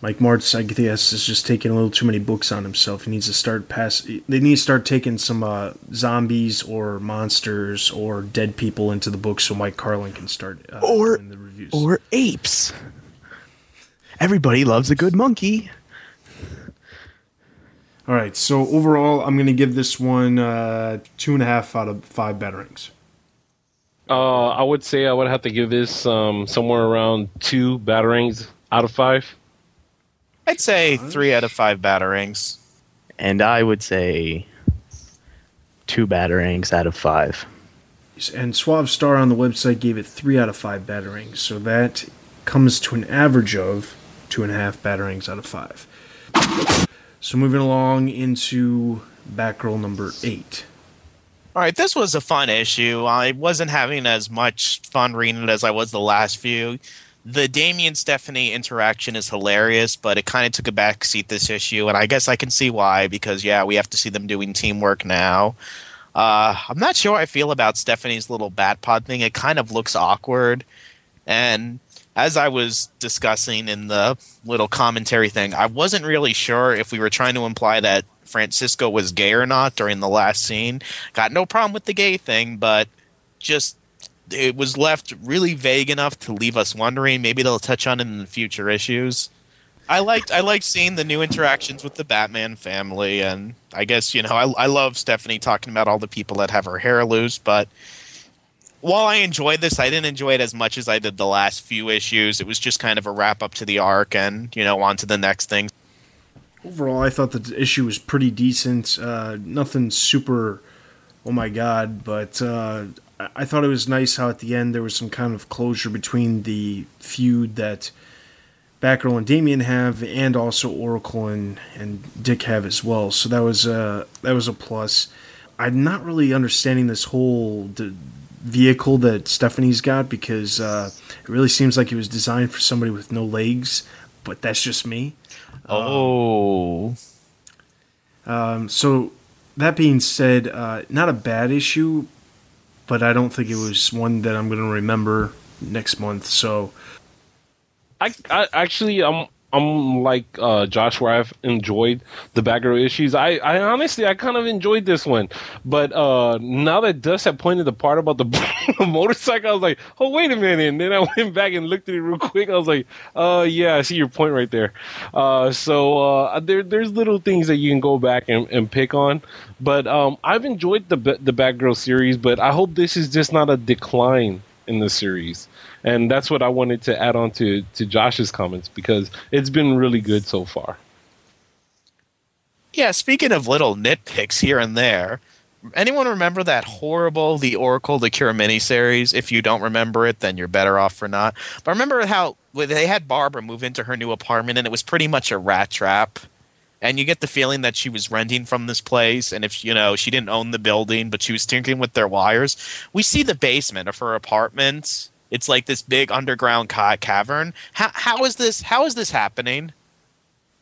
H: Mike Marts, I guess, is just taking a little too many books on himself. He needs to start pass. They need to start taking some uh, zombies or monsters or dead people into the book, so Mike Carlin can start uh,
K: Or-
H: the reviews.
K: Or apes. Everybody loves a good monkey.
H: All right, so overall, I'm going to give this one uh, two and a half out of five batarangs.
I: Uh, I would say I would have to give this um, somewhere around two batarangs out of five.
J: I'd say three out of five batarangs.
K: And I would say two batarangs out of five.
H: And Suave Star on the website gave it three out of five batarangs, so that comes to an average of two and a half batarangs out of five. So moving along into Batgirl number eight.
J: All right, this was a fun issue. I wasn't having as much fun reading it as I was the last few. The Damian Stephanie interaction is hilarious, but it kind of took a back seat this issue, and I guess I can see why because yeah, we have to see them doing teamwork now. Uh, I'm not sure I feel about Stephanie's little bat pod thing. It kind of looks awkward, and as I was discussing in the little commentary thing, I wasn't really sure if we were trying to imply that Francisco was gay or not during the last scene. Got no problem with the gay thing, but just it was left really vague enough to leave us wondering. Maybe they'll touch on it in future issues. I liked I liked seeing the new interactions with the Batman family, and I guess you know I I love Stephanie talking about all the people that have her hair loose, but while I enjoyed this, I didn't enjoy it as much as I did the last few issues. It was just kind of a wrap up to the arc, and you know on to the next thing.
H: Overall, I thought the issue was pretty decent. Uh, nothing super, oh my god, but uh, I- thought it was nice how at the end there was some kind of closure between the feud that Batgirl and Damian have, and also Oracle and, and Dick have as well. So that was uh, that was a plus. I'm not really understanding this whole vehicle that Stephanie's got because uh, it really seems like it was designed for somebody with no legs. But that's just me.
J: Oh.
H: Um, so that being said, uh, not a bad issue, but I don't think it was one that I'm going to remember next month. So
I: I, I actually I'm I'm like uh, Josh, where I've enjoyed the Batgirl issues. I, I honestly I kind of enjoyed this one, but uh, now that Dust had pointed the part about the [laughs] motorcycle, I was like, oh wait a minute. And then I [laughs] went back and looked at it real quick. I was like, uh, yeah, I see your point right there. Uh, so uh, there there's little things that you can go back and, and pick on, but um, I've enjoyed the the Batgirl series, but I hope this is just not a decline in the series and that's what I wanted to add on to to Josh's comments because it's been really good so far.
J: Yeah, speaking of little nitpicks here and there, anyone remember that horrible The Oracle the Cure miniseries? If you don't remember it, then you're better off for not. But remember how they had Barbara move into her new apartment and it was pretty much a rat trap? And you get the feeling that she was renting from this place, and if you know she didn't own the building, but she was tinkering with their wires. We see the basement of her apartment, it's like this big underground ca- cavern. How how is this how is this happening?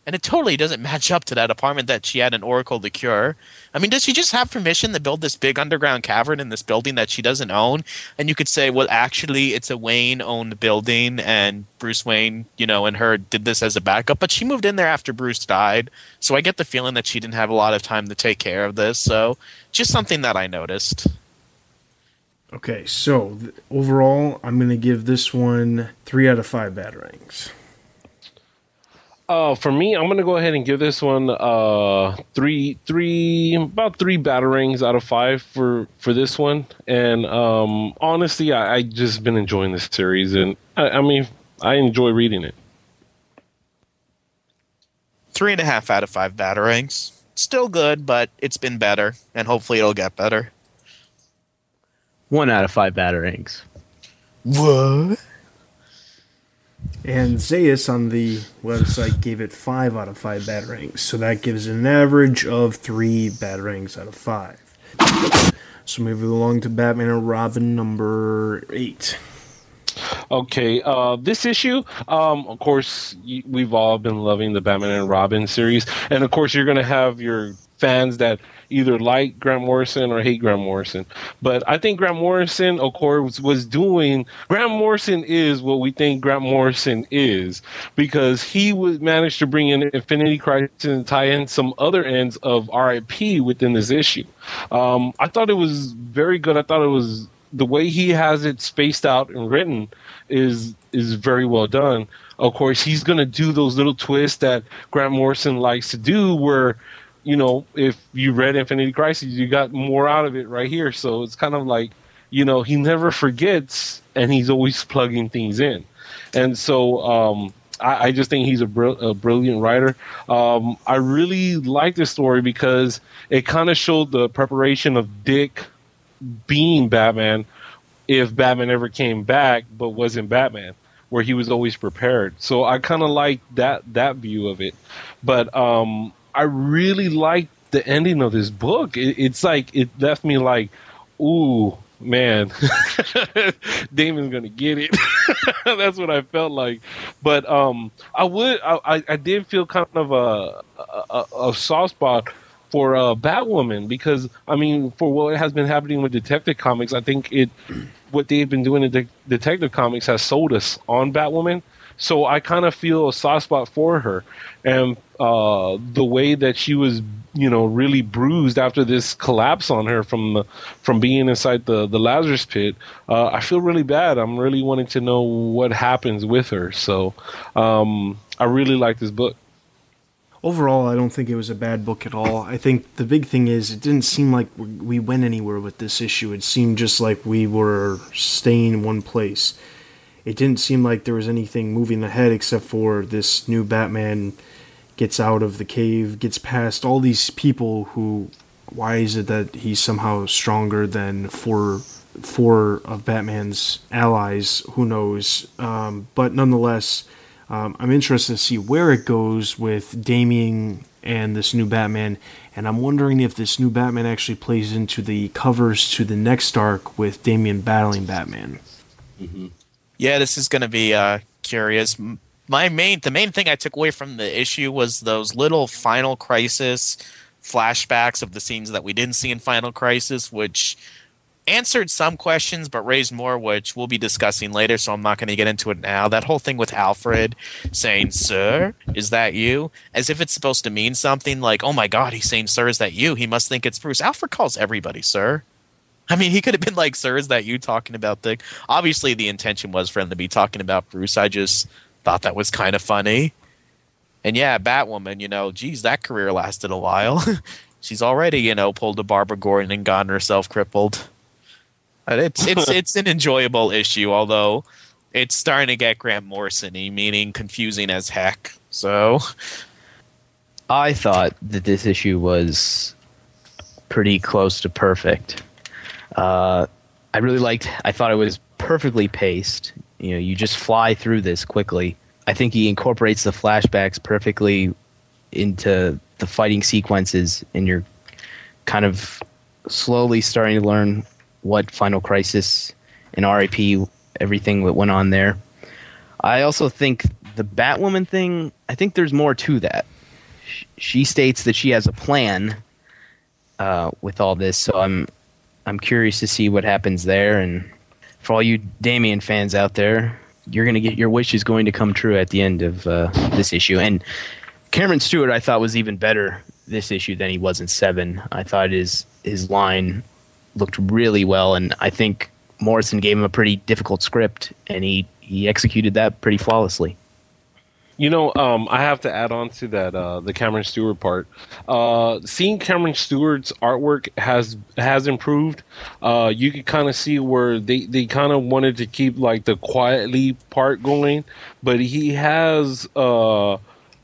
J: And it totally doesn't match up to that apartment that she had in Oracle the Cure. I mean, does she just have permission to build this big underground cavern in this building that she doesn't own? And you could say, well, actually, it's a Wayne owned building, and Bruce Wayne, you know, and her did this as a backup. But she moved in there after Bruce died. So I get the feeling that she didn't have a lot of time to take care of this. So just something that I noticed.
H: Okay, so th- overall, I'm going to give this one three out of five batarangs.
I: Uh, for me, I'm gonna go ahead and give this one uh three, three, about three batarangs out of five for for this one. And um, honestly, I, I just been enjoying this series, and I, I mean, I enjoy reading it.
J: Three and a half out of five batarangs. Still good, but it's been better, and hopefully it'll get better.
K: One out of five batarangs.
J: What?
H: And Zayus on the website gave it five out of five batarangs, so that gives an average of three batarangs out of five. So moving along to Batman and Robin number eight.
I: Okay, uh, this issue, um, of course, we've all been loving the Batman and Robin series, and of course, you're going to have your fans that either like Grant Morrison or hate Grant Morrison. But I think Grant Morrison, of course, was doing. Grant Morrison is what we think Grant Morrison is because he would manage to bring in Infinity Crisis and tie in some other ends of RIP within this issue. Um, I thought it was very good. I thought it was the way he has it spaced out and written is is very well done. Of course, he's going to do those little twists that Grant Morrison likes to do, where you know, if you read Infinity Crisis, you got more out of it right here. So it's kind of like, you know, he never forgets, and he's always plugging things in, and so um, I, I, just think he's a, br- a brilliant writer. Um, I really like this story because it kind of showed the preparation of Dick being Batman if Batman ever came back but wasn't Batman, where he was always prepared. So I kind of like that that view of it. But um, I really liked the ending of this book. It, it's like it left me like, ooh, man, [laughs] Damian's gonna get it. [laughs] That's what I felt like. But um, I would, I, I did feel kind of a a, a soft spot for uh, Batwoman because I mean, for what has been happening with Detective Comics, I think it what they've been doing in De- Detective Comics has sold us on Batwoman. So I kind of feel a soft spot for her, and uh, the way that she was, you know, really bruised after this collapse on her from the, from being inside the the Lazarus pit. Uh, I feel really bad. I'm really wanting to know what happens with her. So um, I really like this book.
H: Overall, I don't think it was a bad book at all. I think the big thing is it didn't seem like we went anywhere with this issue. It seemed just like we were staying in one place. It didn't seem like there was anything moving ahead except for this new Batman gets out of the cave, gets past all these people who. Why is it that he's somehow stronger than four four of Batman's allies? Who knows? Um, but nonetheless, um, I'm interested to see where it goes with Damian and this new Batman, and I'm wondering if this new Batman actually plays into the covers to the next arc with Damian battling Batman.
J: Mm-hmm. Yeah, this is going to be uh, curious my main the main thing I took away from the issue was those little final crisis flashbacks of the scenes that we didn't see in Final Crisis, which answered some questions but raised more, which we'll be discussing later, so I'm not going to get into it now. That whole thing with Alfred saying, Sir, is that you? As if it's supposed to mean something like, oh my god, he's saying, Sir, is that you? He must think it's Bruce. Alfred calls everybody, Sir. I mean, he could have been like, Sir, is that you talking about Dick? Obviously, the intention was for him to be talking about Bruce. I just thought that was kind of funny. And yeah, Batwoman, you know, geez, that career lasted a while. [laughs] She's already, you know, pulled a Barbara Gordon and gotten herself crippled. But it's it's [laughs] it's an enjoyable issue, although it's starting to get Grant Morrison-y, meaning confusing as heck. So
K: I thought that this issue was pretty close to perfect. Uh, I really liked. I thought it was perfectly paced. You know, you just fly through this quickly. I think he incorporates the flashbacks perfectly into the fighting sequences, and you're kind of slowly starting to learn what Final Crisis and RIP, everything that went on there. I also think the Batwoman thing, I think there's more to that. She states that she has a plan uh, with all this, so I'm I'm curious to see what happens there. And for all you Damian fans out there, you're gonna get your wish is going to come true at the end of uh, this issue. And Cameron Stewart, I thought was even better this issue than he was in seven. I thought his his line looked really well, and I think Morrison gave him a pretty difficult script, and he he executed that pretty flawlessly.
I: You know, um, I have to add on to that uh, the Cameron Stewart part. Uh, seeing Cameron Stewart's artwork has has improved. Uh, you can kind of see where they, they kind of wanted to keep like the Quitely part going, but he has uh,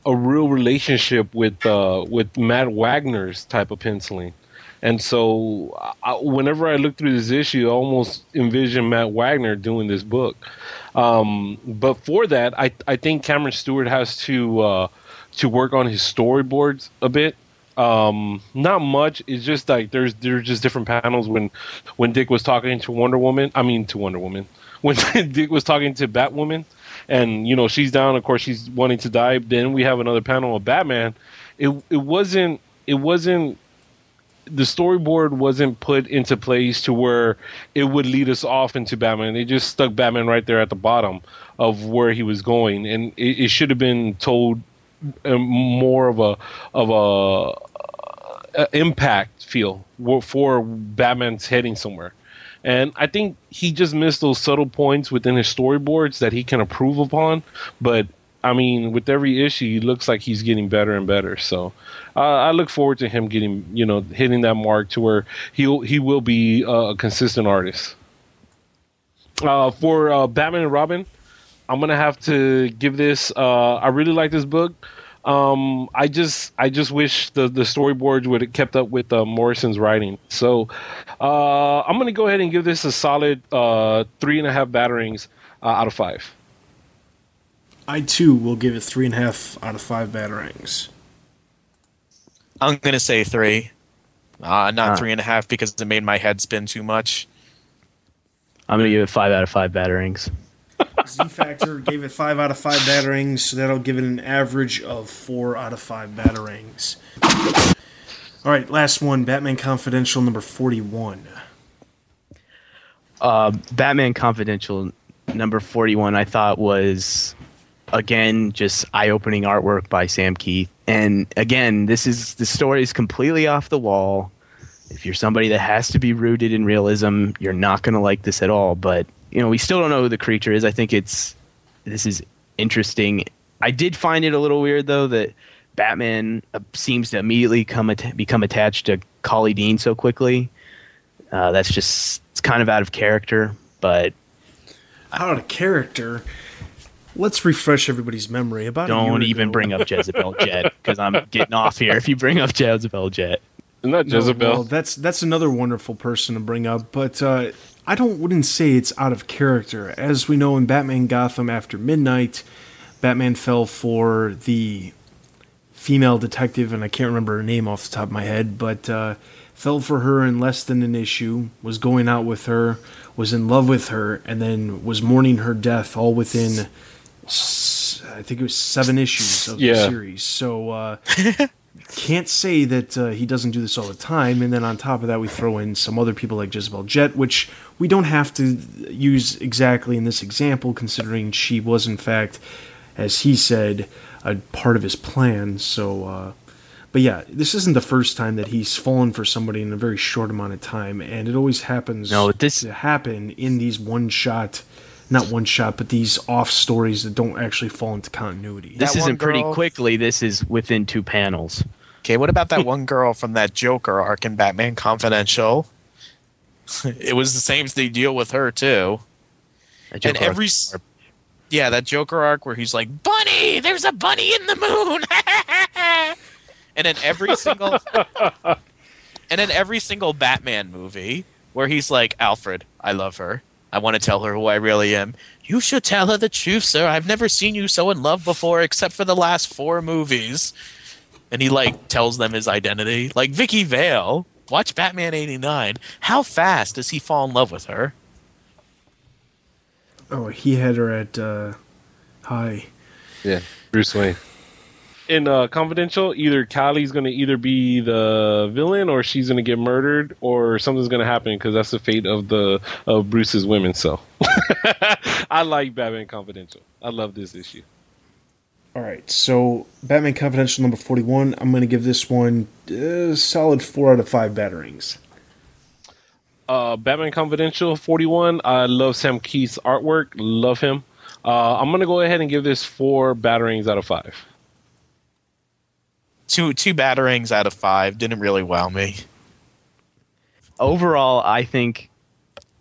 I: a real relationship with uh, with Matt Wagner's type of penciling. And so, I, whenever I look through this issue, I almost envision Matt Wagner doing this book. Um, but for that, I I think Cameron Stewart has to uh, to work on his storyboards a bit. Um, not much. It's just like there's there's just different panels when when Dick was talking to Wonder Woman. I mean to Wonder Woman. [laughs] When Dick was talking to Batwoman, and you know she's down. Of course, she's wanting to die. Then we have another panel of Batman. It it wasn't it wasn't the storyboard wasn't put into place to where it would lead us off into Batman. They just stuck Batman right there at the bottom of where he was going, and it, it should have been told uh, more of a of a, a impact feel for Batman's heading somewhere. And I think he just missed those subtle points within his storyboards that he can improve upon. But I mean, with every issue, he looks like he's getting better and better. So uh, I look forward to him getting, you know, hitting that mark to where he he will be a consistent artist. Uh, for uh, Batman and Robin, I'm gonna have to give this. Uh, I really like this book. Um, I just I just wish the the storyboards would have kept up with uh, Morrison's writing. So uh, I'm gonna go ahead and give this a solid three and a half batarangs out of five.
H: I too will give it three and a half out of five batarangs.
J: I'm gonna say three, uh, not uh, three and a half because it made my head spin too much.
K: I'm gonna give it five out of five batarangs. [laughs]
H: Z Factor gave it five out of five batarangs, so that'll give it an average of four out of five batarangs. All right, last one Batman Confidential number 41.
K: Uh, Batman Confidential number 41, I thought was again, just eye-opening artwork by Sam Kieth And again, this is the story is completely off the wall. If you're somebody that has to be rooted in realism, you're not going to like this at all. But you know, we still don't know who the creature is. I think it's this is interesting. I did find it a little weird though that Batman uh, seems to immediately come at- become attached to Collie Dean so quickly. Uh, that's just it's kind of out of character, but
H: out of character let's refresh everybody's memory about.
K: Don't even bring up Jezebel Jet because I'm getting off here. If you bring up Jezebel Jet,
I: not Jezebel. No, well,
H: that's that's another wonderful person to bring up, but uh, I don't wouldn't say it's out of character. As we know in Batman Gotham After Midnight, Batman fell for the female detective, and I can't remember her name off the top of my head, but uh, fell for her in less than an issue. Was going out with her, was in love with her, and then was mourning her death all within I think it was seven issues of yeah. the series. So uh, [laughs] can't say that uh, he doesn't do this all the time. And then on top of that, we throw in some other people like Jezebel Jet, which we don't have to use exactly in this example, considering she was, in fact, as he said, a part of his plan. So, uh, but yeah, this isn't the first time that he's fallen for somebody in a very short amount of time, and it always happens
K: No, this-
H: to happen in these one shot. Not one shot, but these off stories that don't actually fall into continuity.
K: This
J: That one
K: isn't pretty quickly. This is within two panels.
J: Okay, what about that [laughs] one girl from that Joker arc in Batman Confidential? [laughs] it was the same as the deal with her too. And
K: Joker arc-
J: every yeah, that Joker arc where he's like, "Bunny, there's a bunny in the moon," [laughs] and in every single and in every single Batman movie where he's like, "Alfred, I love her. I want to tell her who I really am." You should tell her the truth, sir. I've never seen you so in love before, except for the last four movies. And he like tells them his identity, like Vicki Vale. Watch Batman '89. How fast does he fall in love with her?
H: Oh, he had her at uh, high.
I: Yeah, Bruce Wayne. In uh, Confidential, either Callie's going to either be the villain or she's going to get murdered or something's going to happen because that's the fate of the of Bruce's women. So, [laughs] I like Batman Confidential. I love this issue.
H: All right, so Batman Confidential number 41, I'm going to give this one a solid 4 out of 5 batarangs.
I: Uh, Batman Confidential 41. I love Sam Kieth's artwork. Love him. Uh, I'm going to go ahead and give this four batarangs out of five.
J: Two two batarangs out of five didn't really wow me.
K: overall, I think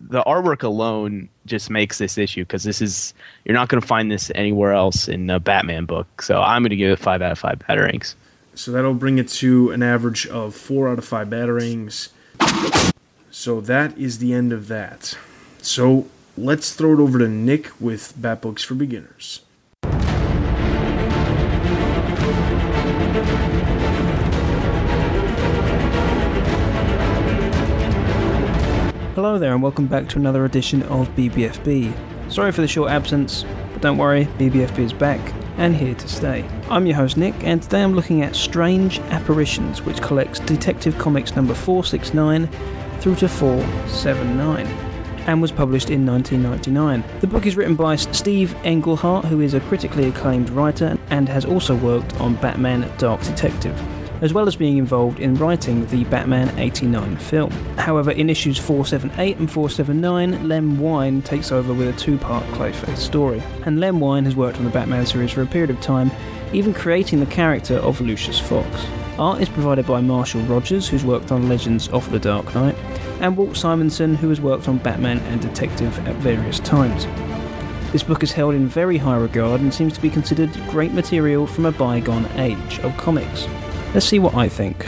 K: the artwork alone just makes this issue because this is you're not going to find this anywhere else in a Batman book. So I'm going to give it five out of five batarangs.
H: So that'll bring it to an average of 4 out of 5 batarangs. So that is the end of that. So let's throw it over to Nick with Bat Books for Beginners.
M: Hello there, and welcome back to another edition of BBFB. Sorry for the short absence, but don't worry, BBFB is back and here to stay. I'm your host Nick, and today I'm looking at Strange Apparitions, which collects Detective Comics number 469 through to 479 and was published in 1999. The book is written by Steve Englehart, who is a critically acclaimed writer and has also worked on Batman Dark Detective, as well as being involved in writing the Batman 89 film. However, in issues 478 and 479, Len Wein takes over with a two part Clayface story, and Len Wein has worked on the Batman series for a period of time, even creating the character of Lucius Fox. Art is provided by Marshall Rogers, who's worked on Legends of the Dark Knight, and Walt Simonson, who has worked on Batman and Detective at various times. This book is held in very high regard and seems to be considered great material from a bygone age of comics. Let's see what I think.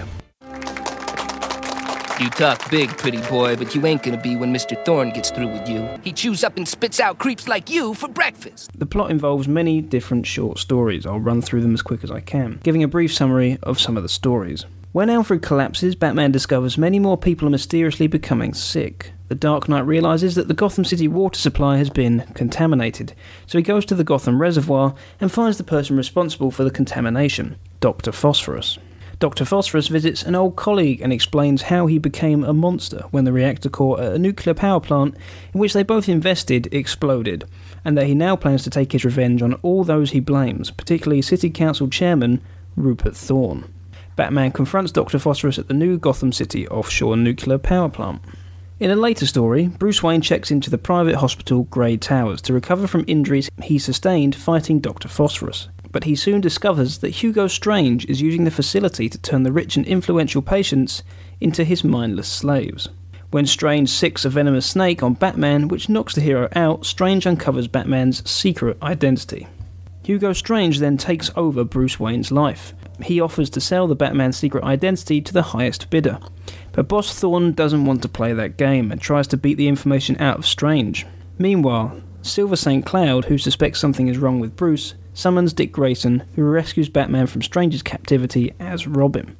N: You talk big, pretty boy, but you ain't gonna be when Mr. Thorne gets through with you. He chews up and spits out creeps like you for breakfast.
M: The plot involves many different short stories. I'll run through them as quick as I can, giving a brief summary of some of the stories. When Alfred collapses, Batman discovers many more people are mysteriously becoming sick. The Dark Knight realizes that the Gotham City water supply has been contaminated, so he goes to the Gotham Reservoir and finds the person responsible for the contamination, Dr. Phosphorus. Dr. Phosphorus visits an old colleague and explains how he became a monster when the reactor core at a nuclear power plant in which they both invested exploded, and that he now plans to take his revenge on all those he blames, particularly City Council Chairman Rupert Thorne. Batman confronts Dr. Phosphorus at the new Gotham City offshore nuclear power plant. In a later story, Bruce Wayne checks into the private hospital Grey Towers to recover from injuries he sustained fighting Dr. Phosphorus. But he soon discovers that Hugo Strange is using the facility to turn the rich and influential patients into his mindless slaves. When Strange sicks a venomous snake on Batman, which knocks the hero out, Strange uncovers Batman's secret identity. Hugo Strange then takes over Bruce Wayne's life. He offers to sell the Batman's secret identity to the highest bidder. But Boss Thorne doesn't want to play that game and tries to beat the information out of Strange. Meanwhile, Silver St. Cloud, who suspects something is wrong with Bruce, summons Dick Grayson, who rescues Batman from Strange's captivity as Robin.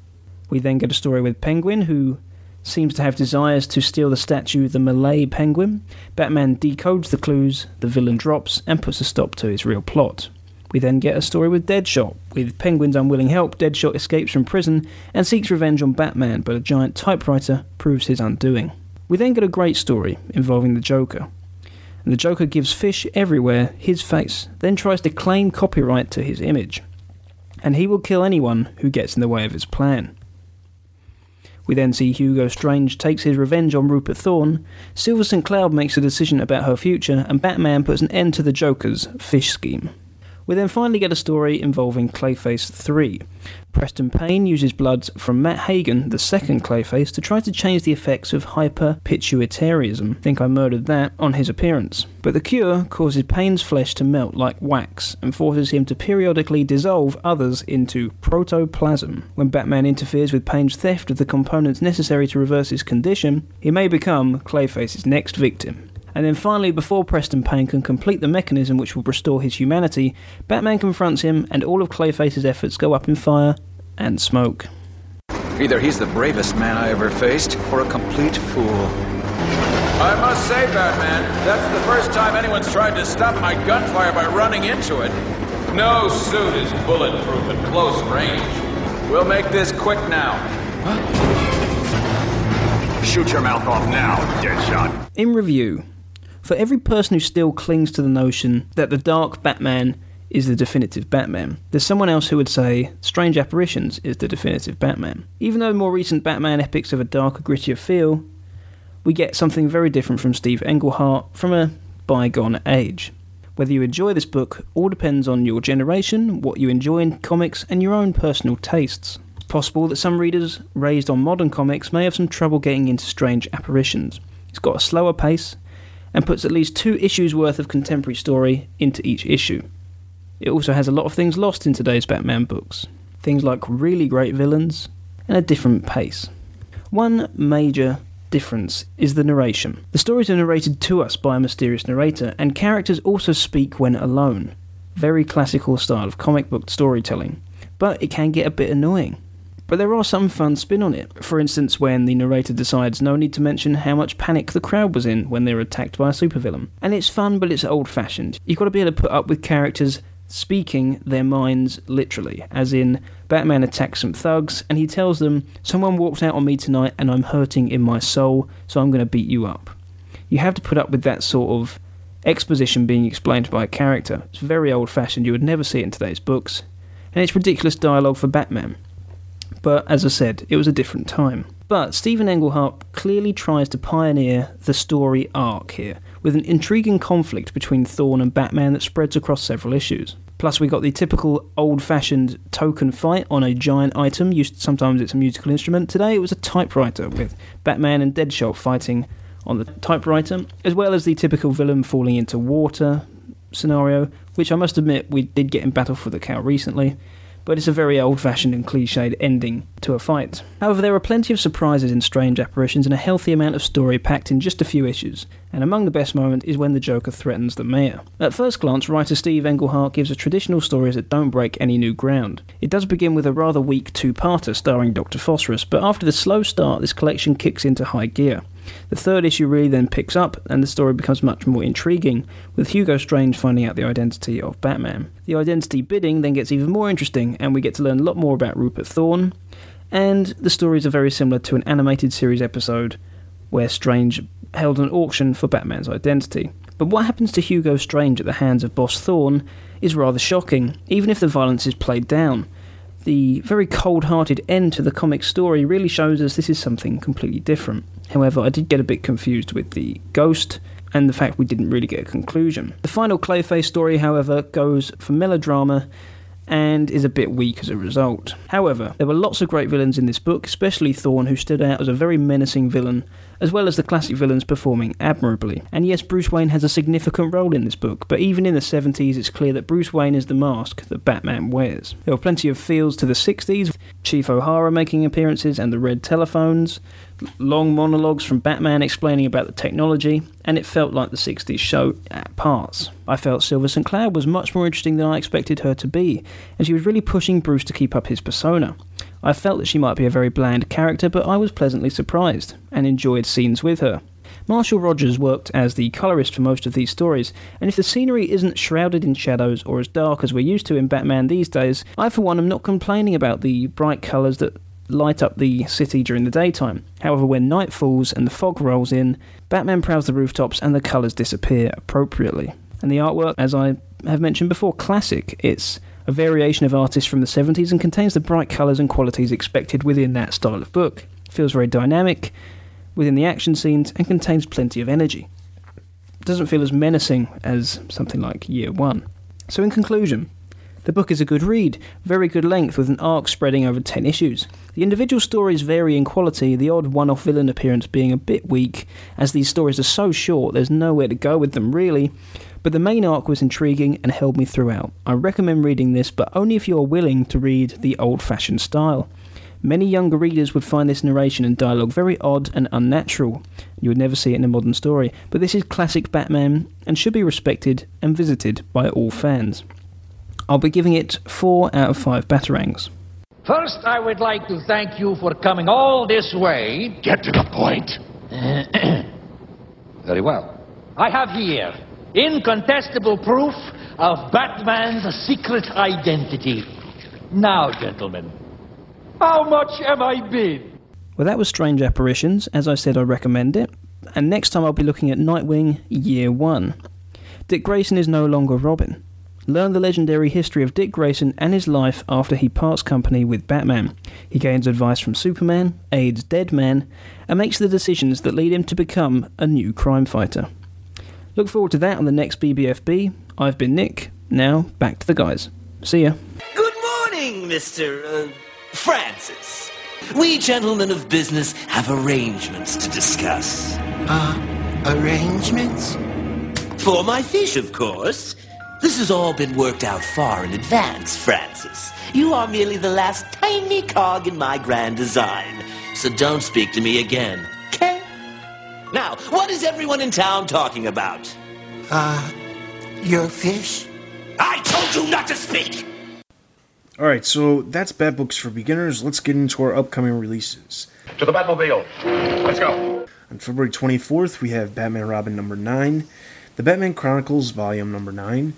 M: We then get a story with Penguin, who seems to have desires to steal the statue of the Malay Penguin. Batman decodes the clues, the villain drops, and puts a stop to his real plot. We then get a story with Deadshot. With Penguin's unwilling help, Deadshot escapes from prison and seeks revenge on Batman, but a giant typewriter proves his undoing. We then get a great story involving the Joker. And the Joker gives Fish everywhere his face, then tries to claim copyright to his image. And he will kill anyone who gets in the way of his plan. We then see Hugo Strange takes his revenge on Rupert Thorne, Silver St. Cloud makes a decision about her future, and Batman puts an end to the Joker's fish scheme. We then finally get a story involving Clayface 3. Preston Payne uses blood from Matt Hagen, the second Clayface, to try to change the effects of hyperpituitarism. Think I murdered that on his appearance. But the cure causes Payne's flesh to melt like wax and forces him to periodically dissolve others into protoplasm. When Batman interferes with Payne's theft of the components necessary to reverse his condition, he may become Clayface's next victim. And then finally, before Preston Payne can complete the mechanism which will restore his humanity, Batman confronts him, and all of Clayface's efforts go up in fire and smoke.
O: Either he's the bravest man I ever faced, or a complete fool.
P: I must say, Batman, that's the first time anyone's tried to stop my gunfire by running into it. No suit is bulletproof at close range. We'll make this quick now.
O: Shoot your mouth off now, Deadshot.
M: In review, for every person who still clings to the notion that the Dark Batman is the definitive Batman, there's someone else who would say Strange Apparitions is the definitive Batman. Even though more recent Batman epics have a darker, grittier feel, we get something very different from Steve Englehart from a bygone age. Whether you enjoy this book all depends on your generation, what you enjoy in comics, and your own personal tastes. Possible that some readers raised on modern comics may have some trouble getting into Strange Apparitions. It's got a slower pace and puts at least two issues worth of contemporary story into each issue. It also has a lot of things lost in today's Batman books. Things like really great villains and a different pace. One major difference is the narration. The stories are narrated to us by a mysterious narrator, and characters also speak when alone. Very classical style of comic book storytelling, but it can get a bit annoying. But there are some fun spin on it. For instance, when the narrator decides no need to mention how much panic the crowd was in when they were attacked by a supervillain. And it's fun, but it's old fashioned. You've got to be able to put up with characters speaking their minds literally, as in Batman attacks some thugs and he tells them, Someone walked out on me tonight and I'm hurting in my soul, so I'm going to beat you up. You have to put up with that sort of exposition being explained by a character. It's very old fashioned, you would never see it in today's books. And it's ridiculous dialogue for Batman. But as I said, it was a different time. But Stephen Englehart clearly tries to pioneer the story arc here, with an intriguing conflict between Thorne and Batman that spreads across several issues. Plus, we got the typical old fashioned token fight on a giant item. Used sometimes it's a musical instrument. Today it was a typewriter with Batman and Deadshot fighting on the typewriter, as well as the typical villain falling into water scenario, which I must admit we did get in Battle for the Cowl recently but it's a very old fashioned and cliched ending to a fight. However, there are plenty of surprises in Strange Apparitions and a healthy amount of story packed in just a few issues, and among the best moments is when the Joker threatens the mayor. At first glance, writer Steve Englehart gives a traditional story that don't break any new ground. It does begin with a rather weak two parter starring Dr. Phosphorus, but after the slow start, this collection kicks into high gear. The third issue really then picks up, and the story becomes much more intriguing, with Hugo Strange finding out the identity of Batman. The identity bidding then gets even more interesting, and we get to learn a lot more about Rupert Thorne, and the stories are very similar to an animated series episode where Strange held an auction for Batman's identity. But what happens to Hugo Strange at the hands of Boss Thorne is rather shocking, even if the violence is played down. The very cold hearted end to the comic story really shows us this is something completely different. However, I did get a bit confused with the ghost and the fact we didn't really get a conclusion. The final Clayface story, however, goes for melodrama and is a bit weak as a result. However, there were lots of great villains in this book, especially Thorne, who stood out as a very menacing villain, as well as the classic villains performing admirably. And yes, Bruce Wayne has a significant role in this book, but even in the 70s, it's clear that Bruce Wayne is the mask that Batman wears. There were plenty of feels to the 60s, Chief O'Hara making appearances and the red telephones, long monologues from Batman explaining about the technology, and it felt like the 60s show at parts. I felt Silver St. Cloud was much more interesting than I expected her to be, and she was really pushing Bruce to keep up his persona. I felt that she might be a very bland character, but I was pleasantly surprised and enjoyed scenes with her. Marshall Rogers worked as the colorist for most of these stories, and if the scenery isn't shrouded in shadows or as dark as we're used to in Batman these days, I for one am not complaining about the bright colors that light up the city during the daytime. However, when night falls and the fog rolls in, Batman prowls the rooftops and the colors disappear appropriately. And the artwork, as I have mentioned before, classic. It's a variation of artists from the 70s and contains the bright colours and qualities expected within that style of book. Feels very dynamic within the action scenes and contains plenty of energy. Doesn't feel as menacing as something like Year One. So, in conclusion, the book is a good read, very good length, with an arc spreading over 10 issues. The individual stories vary in quality, the odd one off villain appearance being a bit weak, as these stories are so short, there's nowhere to go with them really. But the main arc was intriguing and held me throughout. I recommend reading this, but only if you're willing to read the old fashioned style. Many younger readers would find this narration and dialogue very odd and unnatural. You would never see it in a modern story, but this is classic Batman and should be respected and visited by all fans. I'll be giving it 4 out of 5 Batarangs.
Q: First, I would like to thank you for coming all this way.
B: Get to the point. [clears throat]
Q: Very well. I have here incontestable proof of Batman's secret identity. Now, gentlemen, how much am I bid?
M: Well, that was Strange Apparitions. As I said, I recommend it. And next time I'll be looking at Nightwing Year 1. Dick Grayson is no longer Robin. Learn the legendary history of Dick Grayson and his life after he parts company with Batman. He gains advice from Superman, aids Dead Deadman, and makes the decisions that lead him to become a new crime fighter. Look forward to that on the next BBFB. I've been Nick. Now, back to the guys. See ya.
R: Good morning, Mr. Uh, Francis. We gentlemen of business have arrangements to discuss.
S: Uh, arrangements?
R: For my fish, of course. This has all been worked out far in advance, Francis. You are merely the last tiny cog in my grand design. So don't speak to me again, okay? Now, what is everyone in town talking about?
S: Uh, your fish?
R: I told you not to speak!
H: Alright, so that's Bat Books for Beginners. Let's get into our upcoming releases.
P: To the Batmobile. Let's go.
H: On February 24th, we have Batman Robin number 9, The Batman Chronicles Volume number 9,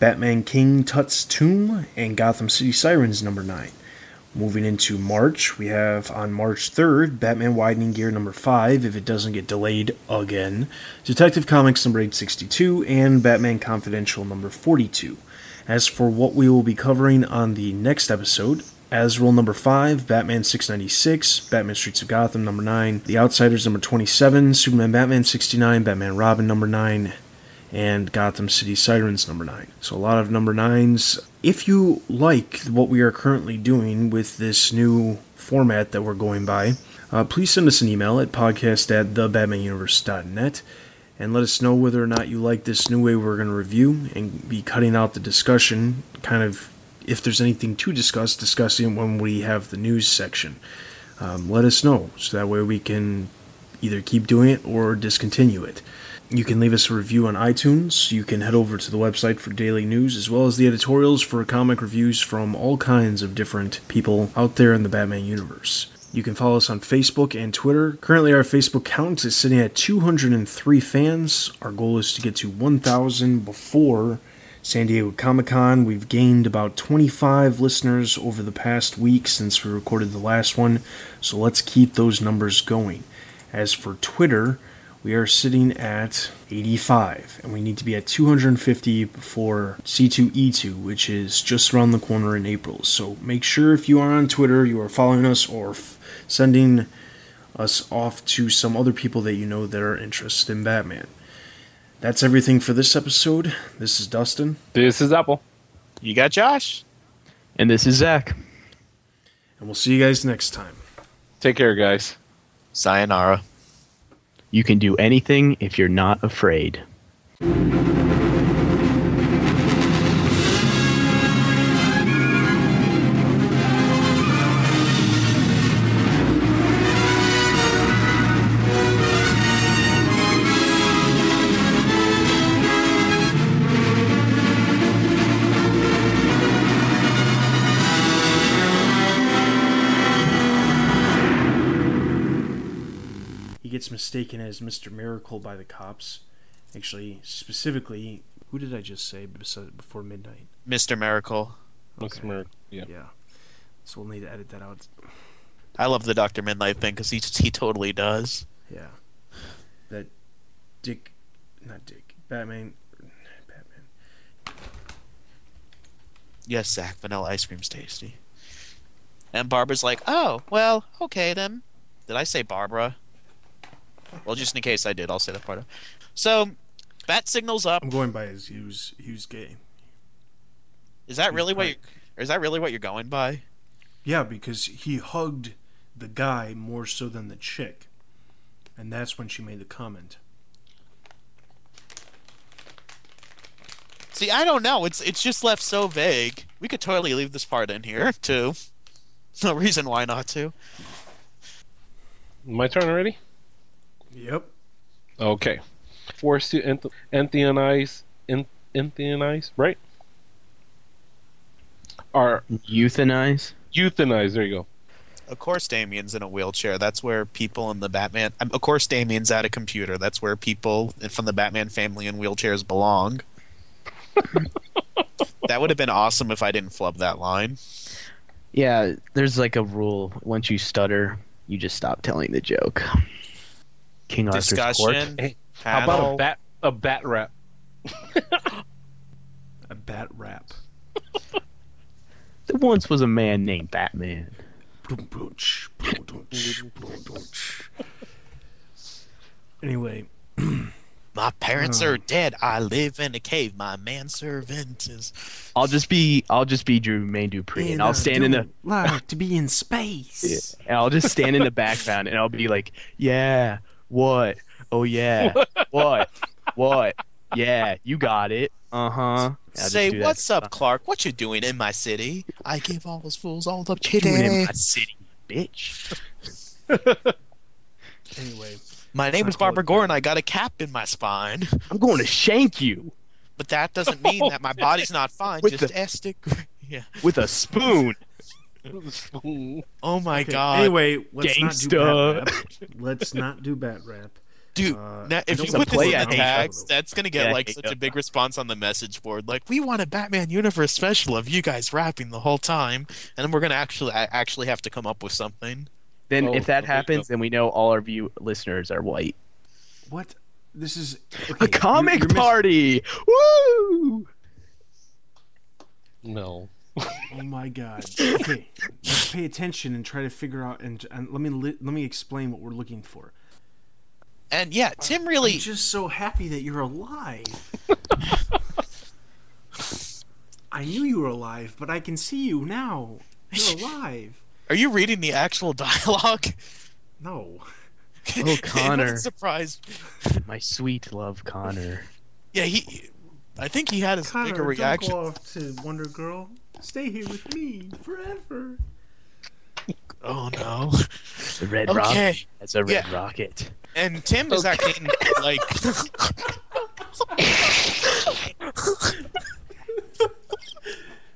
H: Batman King Tut's Tomb, and Gotham City Sirens number 9. Moving into March, we have on March 3rd, Batman Widening Gyre number 5, if it doesn't get delayed again, Detective Comics number 862, and Batman Confidential number 42. As for what we will be covering on the next episode, Azrael number 5, Batman 696, Batman Streets of Gotham number 9, The Outsiders number 27, Superman Batman 69, Batman Robin number 9, and Gotham City Sirens number 9. So a lot of number 9s. If you like what we are currently doing with this new format that we're going by, uh, please send us an email at podcast at thebatmanuniverse.net and let us know whether or not you like this new way we're going to review and be cutting out the discussion, kind of if there's anything to discuss, discussing when we have the news section. Um, let us know so that way we can either keep doing it or discontinue it. You can leave us a review on iTunes. You can head over to the website for daily news as well as the editorials for comic reviews from all kinds of different people out there in the Batman universe. You can follow us on Facebook and Twitter. Currently, our Facebook count is sitting at 203 fans. Our goal is to get to 1,000 before San Diego Comic Con. We've gained about 25 listeners over the past week since we recorded the last one, so let's keep those numbers going. As for Twitter, we are sitting at 85, and we need to be at 250 before C2E2, which is just around the corner in April. So make sure if you are on Twitter, you are following us or f- sending us off to some other people that you know that are interested in Batman. That's everything for this episode. This is Dustin.
I: This is Apple.
J: You got Josh.
K: And this is Zach.
H: And we'll see you guys next time.
I: Take care, guys.
J: Sayonara.
K: You can do anything if you're not afraid.
H: Mistaken as Mr. Miracle by the cops. Actually, specifically, who did I just say before midnight?
J: Mr. Miracle.
I: Mr. Miracle. Yeah.
H: Yeah. So we'll need to edit that out.
J: I love the Doctor Midnight thing because he he totally does.
H: Yeah. That Dick, not Dick, Batman, Batman.
J: Yes, Zach, vanilla ice cream's tasty. And Barbara's like, oh, well, okay then. Did I say Barbara? Well, just in case I did, I'll say that part. Of. So, bat signals up.
H: I'm going by his Hughes Hughes gay.
J: Is that really what? You, is that really what you're going by?
H: Yeah, because he hugged the guy more so than the chick, and that's when she made the comment.
J: See, I don't know. It's it's just left so vague. We could totally leave this part in here too. [laughs] No reason why not to.
I: My turn already?
H: Yep.
I: Okay. Forced to enth- entheonize, en- entheonize, right? Are
K: euthanize?
I: Euthanize, there you go.
J: Of course, Damian's in a wheelchair. That's where people in the Batman. um, Of course, Damian's at a computer. That's where people from the Batman family in wheelchairs belong. [laughs] that would have been awesome if I didn't flub that line.
K: Yeah, there's like a rule. Once you stutter, you just stop telling the joke. King Arthur's
J: Discussion.
K: court.
I: Hey, how about a bat a bat rap? [laughs]
H: A bat rap.
K: There once was a man named Batman.
H: Anyway, [clears throat]
J: My parents
H: Oh.
J: are dead. I live in a cave. My manservant is.
K: I'll just be I'll just be Jermaine Dupri, and I'll stand in the
H: like to be in space. [laughs]
K: and I'll just stand in the background, and I'll be like, "Yeah, what? Oh yeah, [laughs] what? What? Yeah, you got it. Uh huh."
J: Say, what's up, Clark? What you doing in my city? I give all those fools all the
K: Doing in my city, bitch. [laughs]
H: Anyway,
J: My name is Barbara Gordon. I got a cap in my spine.
K: I'm going to shank you
J: But that doesn't mean that my [laughs] body's not fine.
K: With
J: Just
K: the-
J: Estic. Yeah.
K: with a spoon. [laughs]
J: Oh my
H: okay,
J: god.
H: Anyway, let's not do
K: Gangsta.
H: bat rap. Let's not do bat rap.
J: Dude,
H: Uh,
J: now, if you put this in the tags, that's gonna get
K: Yeah,
J: like such a
K: it.
J: big response on the message board. Like, we want a Batman Universe special of you guys rapping the whole time, and then we're gonna actually actually have to come up with something.
K: Then
I: Oh,
K: if that happens, then we know all our view listeners are white.
H: What? This is
K: A comic party. Woo!
I: No.
H: Oh my god. [laughs] Okay, let's pay attention and try to figure out and, and let me li- let me explain what we're looking for.
J: And yeah, Tim really
H: I'm just so happy that you're alive. [laughs] I knew you were alive, but I can see you now. You're alive.
J: Are you reading the actual [laughs] dialogue?
H: No.
K: Oh, Conner.
J: What surprise.
K: My sweet love, Conner.
J: Yeah, he. I think he had his
H: Conner,
J: bigger
H: don't
J: reaction.
H: go off to Wonder Girl. Stay here with me forever.
J: Oh no.
K: The red
J: Okay.
K: rocket. That's a red
J: Yeah.
K: rocket.
J: And Tim is acting like.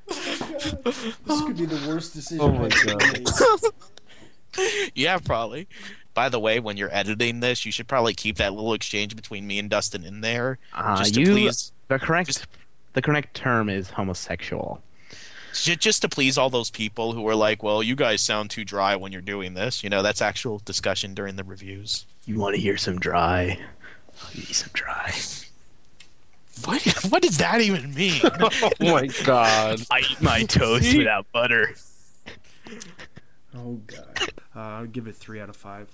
H: This could be the worst decision
I: Oh my
H: I've ever
I: God. [laughs]
J: yeah, probably. By the way, when you're editing this, you should probably keep that little exchange between me and Dustin in there,
K: Uh,
J: just to
K: you,
J: please,
K: the correct, the correct term is homosexual.
J: Ju- just to please all those people who are like, "Well, you guys sound too dry when you're doing this." You know, that's actual discussion during the reviews.
K: You want to hear some dry? I'll give you some dry.
J: What? What does that even mean? [laughs]
I: Oh my god.
K: I eat my toast without butter.
H: Oh god. Uh, I'll give it three out of five.